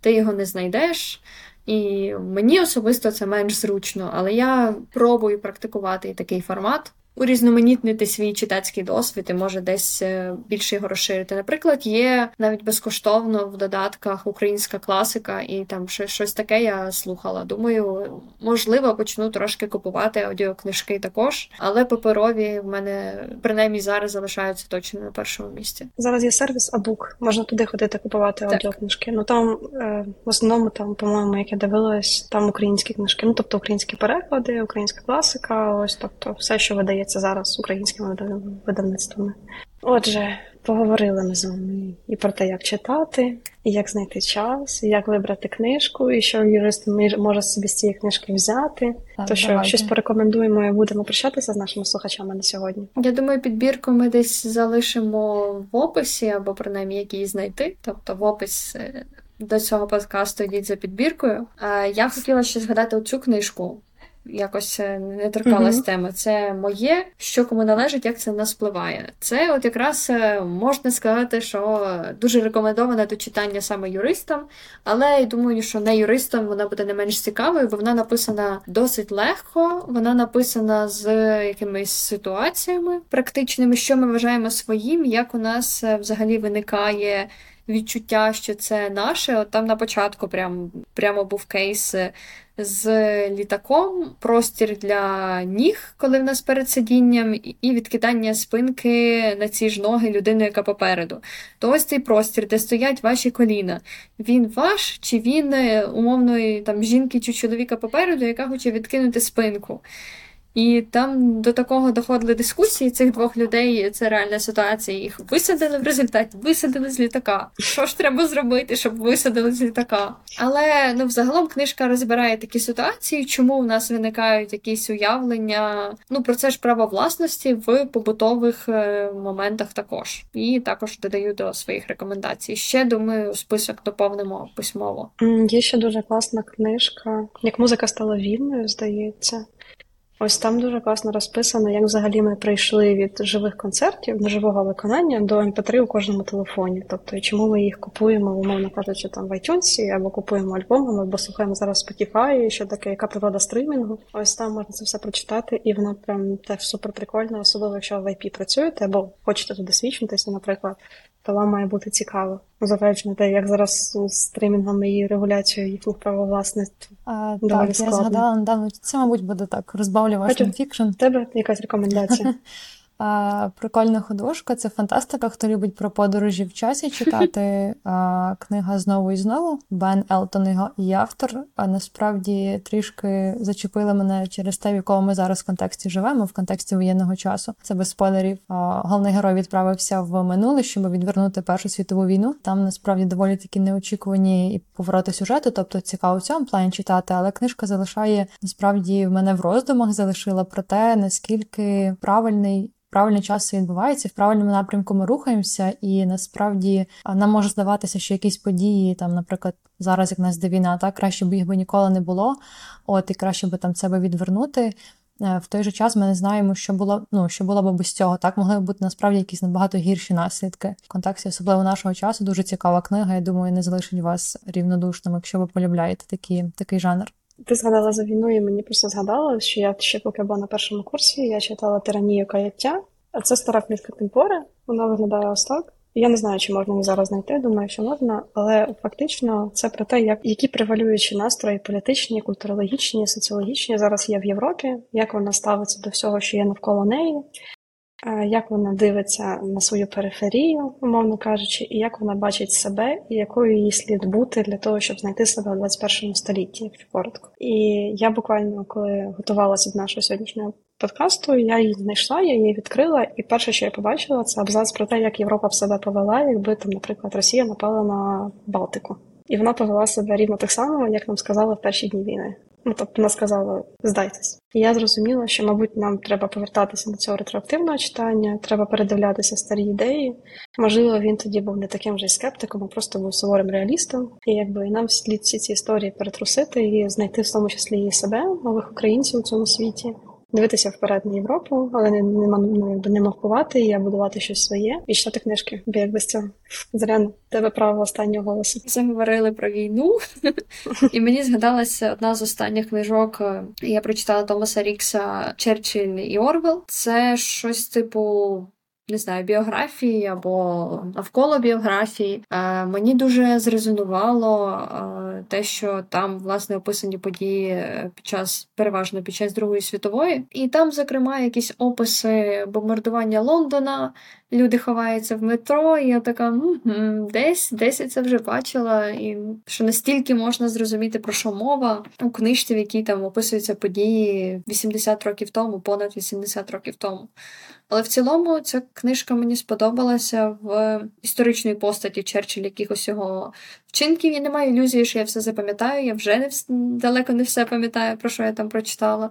ти його не знайдеш. І мені особисто це менш зручно, але я пробую практикувати такий формат урізноманітнити свій читацький досвід і може десь е, більше його розширити. Наприклад, є навіть безкоштовно в додатках українська класика, і там щось, таке я слухала. Думаю, можливо, почну трошки купувати аудіокнижки також, але паперові в мене принаймні зараз залишаються точно на першому місці. Зараз є сервіс Абук, можна туди ходити купувати аудіокнижки. Ну там е, в основному там, по-моєму, як я дивилась, там українські книжки, ну тобто українські переклади, українська класика, ось тобто все, що видає видається зараз українськими видавництвами. Отже, поговорили ми з вами і про те, як читати, і як знайти час, і як вибрати книжку, і що юрист може собі з цієї книжки взяти. Так, То що давайте. щось порекомендуємо і будемо прощатися з нашими слухачами на сьогодні. Я думаю, підбірку ми десь залишимо в описі, або принаймні як її знайти. Тобто в опис. Е, до цього подкасту йдіть за підбіркою. Я хотіла ще згадати оцю книжку якось е, не торкалась mm-hmm. теми. Це моє, що кому належить, як це в нас впливає. Це от якраз е, можна сказати, що дуже рекомендоване до читання саме юристам, але я думаю, що не юристам вона буде не менш цікавою, бо вона написана досить легко, вона написана з якимись ситуаціями практичними, що ми вважаємо своїм, як у нас е, взагалі виникає. Відчуття, що це наше. От там на початку прям, прямо був кейс з літаком, простір для ніг, коли в нас перед сидінням, і відкидання спинки на ці ж ноги людини, яка попереду. То ось цей простір, де стоять ваші коліна. Він ваш, чи він е, умовної там жінки чи чоловіка попереду, яка хоче відкинути спинку. І там до такого доходили дискусії цих двох людей. Це реальна ситуація. Їх висадили в результаті, висадили з літака. Що ж треба зробити, щоб висадили з літака? Але ну, взагалом книжка розбирає такі ситуації, чому в нас виникають якісь уявлення. Ну про це ж право власності в побутових е, моментах також. І також додаю до своїх рекомендацій. Ще думаю, список доповнимо письмово. Є ще дуже класна книжка, як музика стала вільною, здається. Ось там дуже класно розписано, як взагалі ми прийшли від живих концертів до живого виконання до MP3 у кожному телефоні. Тобто, чому ми їх купуємо, умовно кажучи, там в iTunes, або купуємо альбомами, або слухаємо зараз Spotify, що таке, яка природа стримінгу. Ось там можна це все прочитати, і воно прям теж супер прикольно, особливо якщо в IP працюєте, або хочете туди свідчитися, наприклад то вам має бути цікаво. Заперечено те, як зараз з стримінгами і регуляцією їх право власництва. Так, складно. я згадала недавно. Це, мабуть, буде так розбавлювати fiction. У тебе якась рекомендація? А, Прикольна художка, це фантастика. Хто любить про подорожі в часі читати а, книга знову і знову. Бен Елтон його і автор. А насправді трішки зачепили мене через те, в якому ми зараз в контексті живемо, в контексті воєнного часу. Це без спойлерів. А, Головний герой відправився в минуле, щоб відвернути Першу світову війну. Там насправді доволі такі неочікувані і повороти сюжету, тобто цікаво в цьому плані читати, але книжка залишає насправді в мене в роздумах залишила про те, наскільки правильний правильний час відбувається, в правильному напрямку ми рухаємося, і насправді нам може здаватися, що якісь події, там, наприклад, зараз як нас де війна, так краще б їх би ніколи не було, от і краще би там себе відвернути. Е, в той же час ми не знаємо, що було ну що було б без цього. Так могли б бути насправді якісь набагато гірші наслідки. В контексті особливо нашого часу дуже цікава книга. Я думаю, не залишить вас рівнодушним, якщо ви полюбляєте такі, такий жанр. Ти згадала за війну, і мені просто згадала, що я ще поки була на першому курсі, я читала тиранію каяття. А це стара книжка Темпори, вона виглядає ось так. Я не знаю, чи можна її зараз знайти, думаю, що можна, але фактично це про те, як які превалюючі настрої політичні, культурологічні, соціологічні зараз є в Європі, як вона ставиться до всього, що є навколо неї, як вона дивиться на свою периферію, умовно кажучи, і як вона бачить себе, і якою їй слід бути для того, щоб знайти себе в 21 столітті, якщо коротко. І я буквально, коли готувалася до нашого сьогоднішнього подкасту, я її знайшла, я її відкрила, і перше, що я побачила, це абзац про те, як Європа в себе повела, якби там, наприклад, Росія напала на Балтику. І вона повела себе рівно так само, як нам сказали в перші дні війни. Ну, тобто вона сказала, здайтесь. І я зрозуміла, що, мабуть, нам треба повертатися до цього ретроактивного читання, треба передивлятися старі ідеї. Можливо, він тоді був не таким вже скептиком, а просто був суворим реалістом. І якби і нам слід всі ці історії перетрусити і знайти в тому числі і себе, нових українців у цьому світі дивитися вперед на Європу, але не не, ну, не мавкувати і будувати щось своє і читати книжки. Бо якби з цього Зарян, тебе право останнього голосу. Заговорили про війну, і мені згадалася одна з останніх книжок. Я прочитала Томаса Рікса Черчилль і Орвел. Це щось типу не знаю, біографії або навколо біографії. Е, Мені дуже зрезонувало е, те, що там власне описані події під час переважно під час Другої світової, і там, зокрема, якісь описи бомбардування Лондона. Люди ховаються в метро, і я така десь десь я це вже бачила, і що настільки можна зрозуміти про що мова у книжці, в якій там описуються події 80 років тому, понад 80 років тому. Але в цілому ця книжка мені сподобалася в історичної постаті Черчилля, якихось його вчинків. Я не маю ілюзії, що я все запам'ятаю. Я вже не вс... далеко не все пам'ятаю, про що я там прочитала.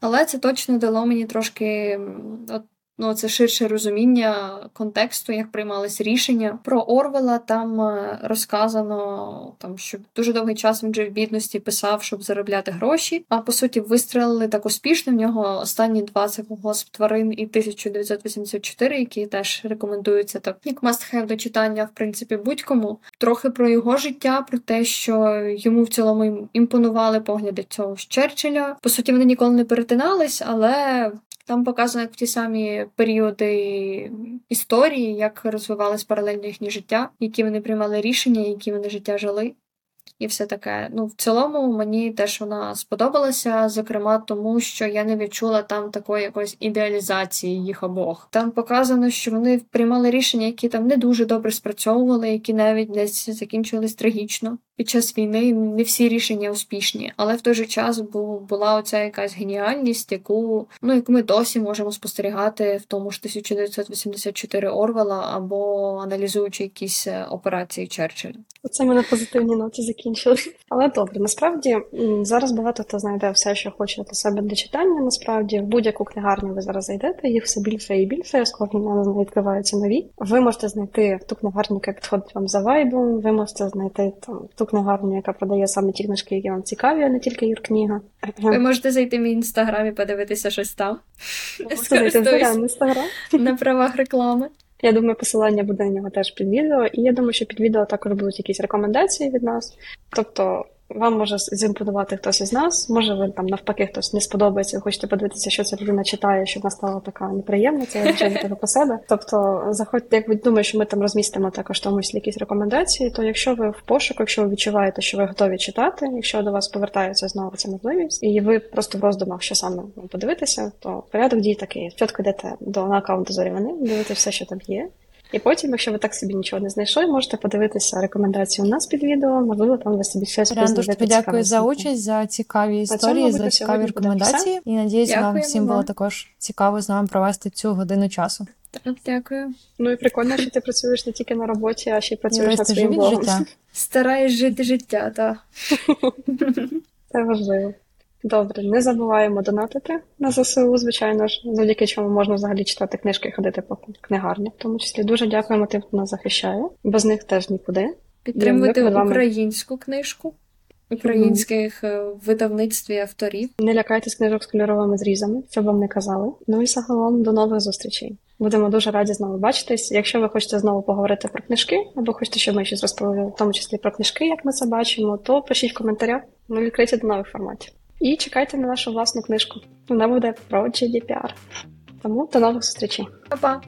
Але це точно дало мені трошки от ну, це ширше розуміння контексту, як приймались рішення. Про Орвела там е, розказано, там що дуже довгий час він вже в бідності писав, щоб заробляти гроші. А по суті, вистрелили так успішно. В нього останні два це «Госп тварин і 1984, які теж рекомендуються так, як have до читання, в принципі, будь-кому. Трохи про його життя, про те, що йому в цілому імпонували погляди цього Черчилля. По суті, вони ніколи не перетинались, але там показано як в ті самі періоди історії, як розвивалось паралельно їхнє життя, які вони приймали рішення, які вони життя жили. і все таке. Ну, в цілому мені теж вона сподобалася, зокрема, тому що я не відчула там такої якоїсь ідеалізації їх обох. Там показано, що вони приймали рішення, які там не дуже добре спрацьовували, які навіть десь закінчувались трагічно. Під час війни не всі рішення успішні, але в той же час була оця якась геніальність, яку ну яку ми досі можемо спостерігати в тому ж 1984 Орвела або аналізуючи якісь е, операції Черчилля. Оце ми на позитивній ноті закінчили. Але добре, насправді зараз багато хто знайде все, що хоче для себе для читання. Насправді, в будь-яку книгарню ви зараз зайдете, їх все більше і більше, з кожним разом відкриваються нові. Ви можете знайти ту книгарню, яка підходить вам за вайбом, ви можете знайти там ту книгарню, яка продає саме ті книжки, які вам цікаві, а не тільки юркніга. Ви можете зайти в мій інстаграм і подивитися щось там. Інстаграм. На правах реклами. Я думаю, посилання буде на нього теж під відео, і я думаю, що під відео також будуть якісь рекомендації від нас. Тобто вам може зімпонувати хтось із нас, може ви там навпаки хтось не сподобається, ви хочете подивитися, що ця людина читає, щоб вона стала така неприємна, це звичайно тебе по себе. Тобто, заходьте, як ви думаєте, що ми там розмістимо також тому числі якісь рекомендації, то якщо ви в пошуку, якщо ви відчуваєте, що ви готові читати, якщо до вас повертається знову ця можливість, і ви просто в роздумах, що саме подивитися, то порядок дій такий. Спочатку йдете до на аккаунту Зорівани, дивитися все, що там є. І потім, якщо ви так собі нічого не знайшли, можете подивитися рекомендації у нас під відео. Можливо, там ви собі щось Рян, дуже дякую за участь, за цікаві історії, за цікаві рекомендації. І надіюсь, вам всім було також цікаво з нами провести цю годину часу. Так, дякую. Ну і прикольно, що ти працюєш не тільки на роботі, а ще й працюєш над своїм блогом. життя. Стараєш жити життя, так. Це важливо. Добре, не забуваємо донатити на ЗСУ, звичайно ж, завдяки чому можна взагалі читати книжки і ходити по книгарні. В тому числі дуже дякуємо тим, хто нас захищає. Без них теж нікуди. Підтримуйте українську книжку, українських mm. видавництв і авторів. Не лякайтесь книжок з кольоровими зрізами, щоб вам не казали. Ну і загалом до нових зустрічей. Будемо дуже раді знову бачитись. Якщо ви хочете знову поговорити про книжки, або хочете, щоб ми щось розповіли, в тому числі про книжки, як ми це бачимо, то пишіть в коментарях. Ми відкриті до нових форматів. І чекайте на нашу власну книжку. Вона буде про GDPR. Тому до нових зустрічей. Па-па!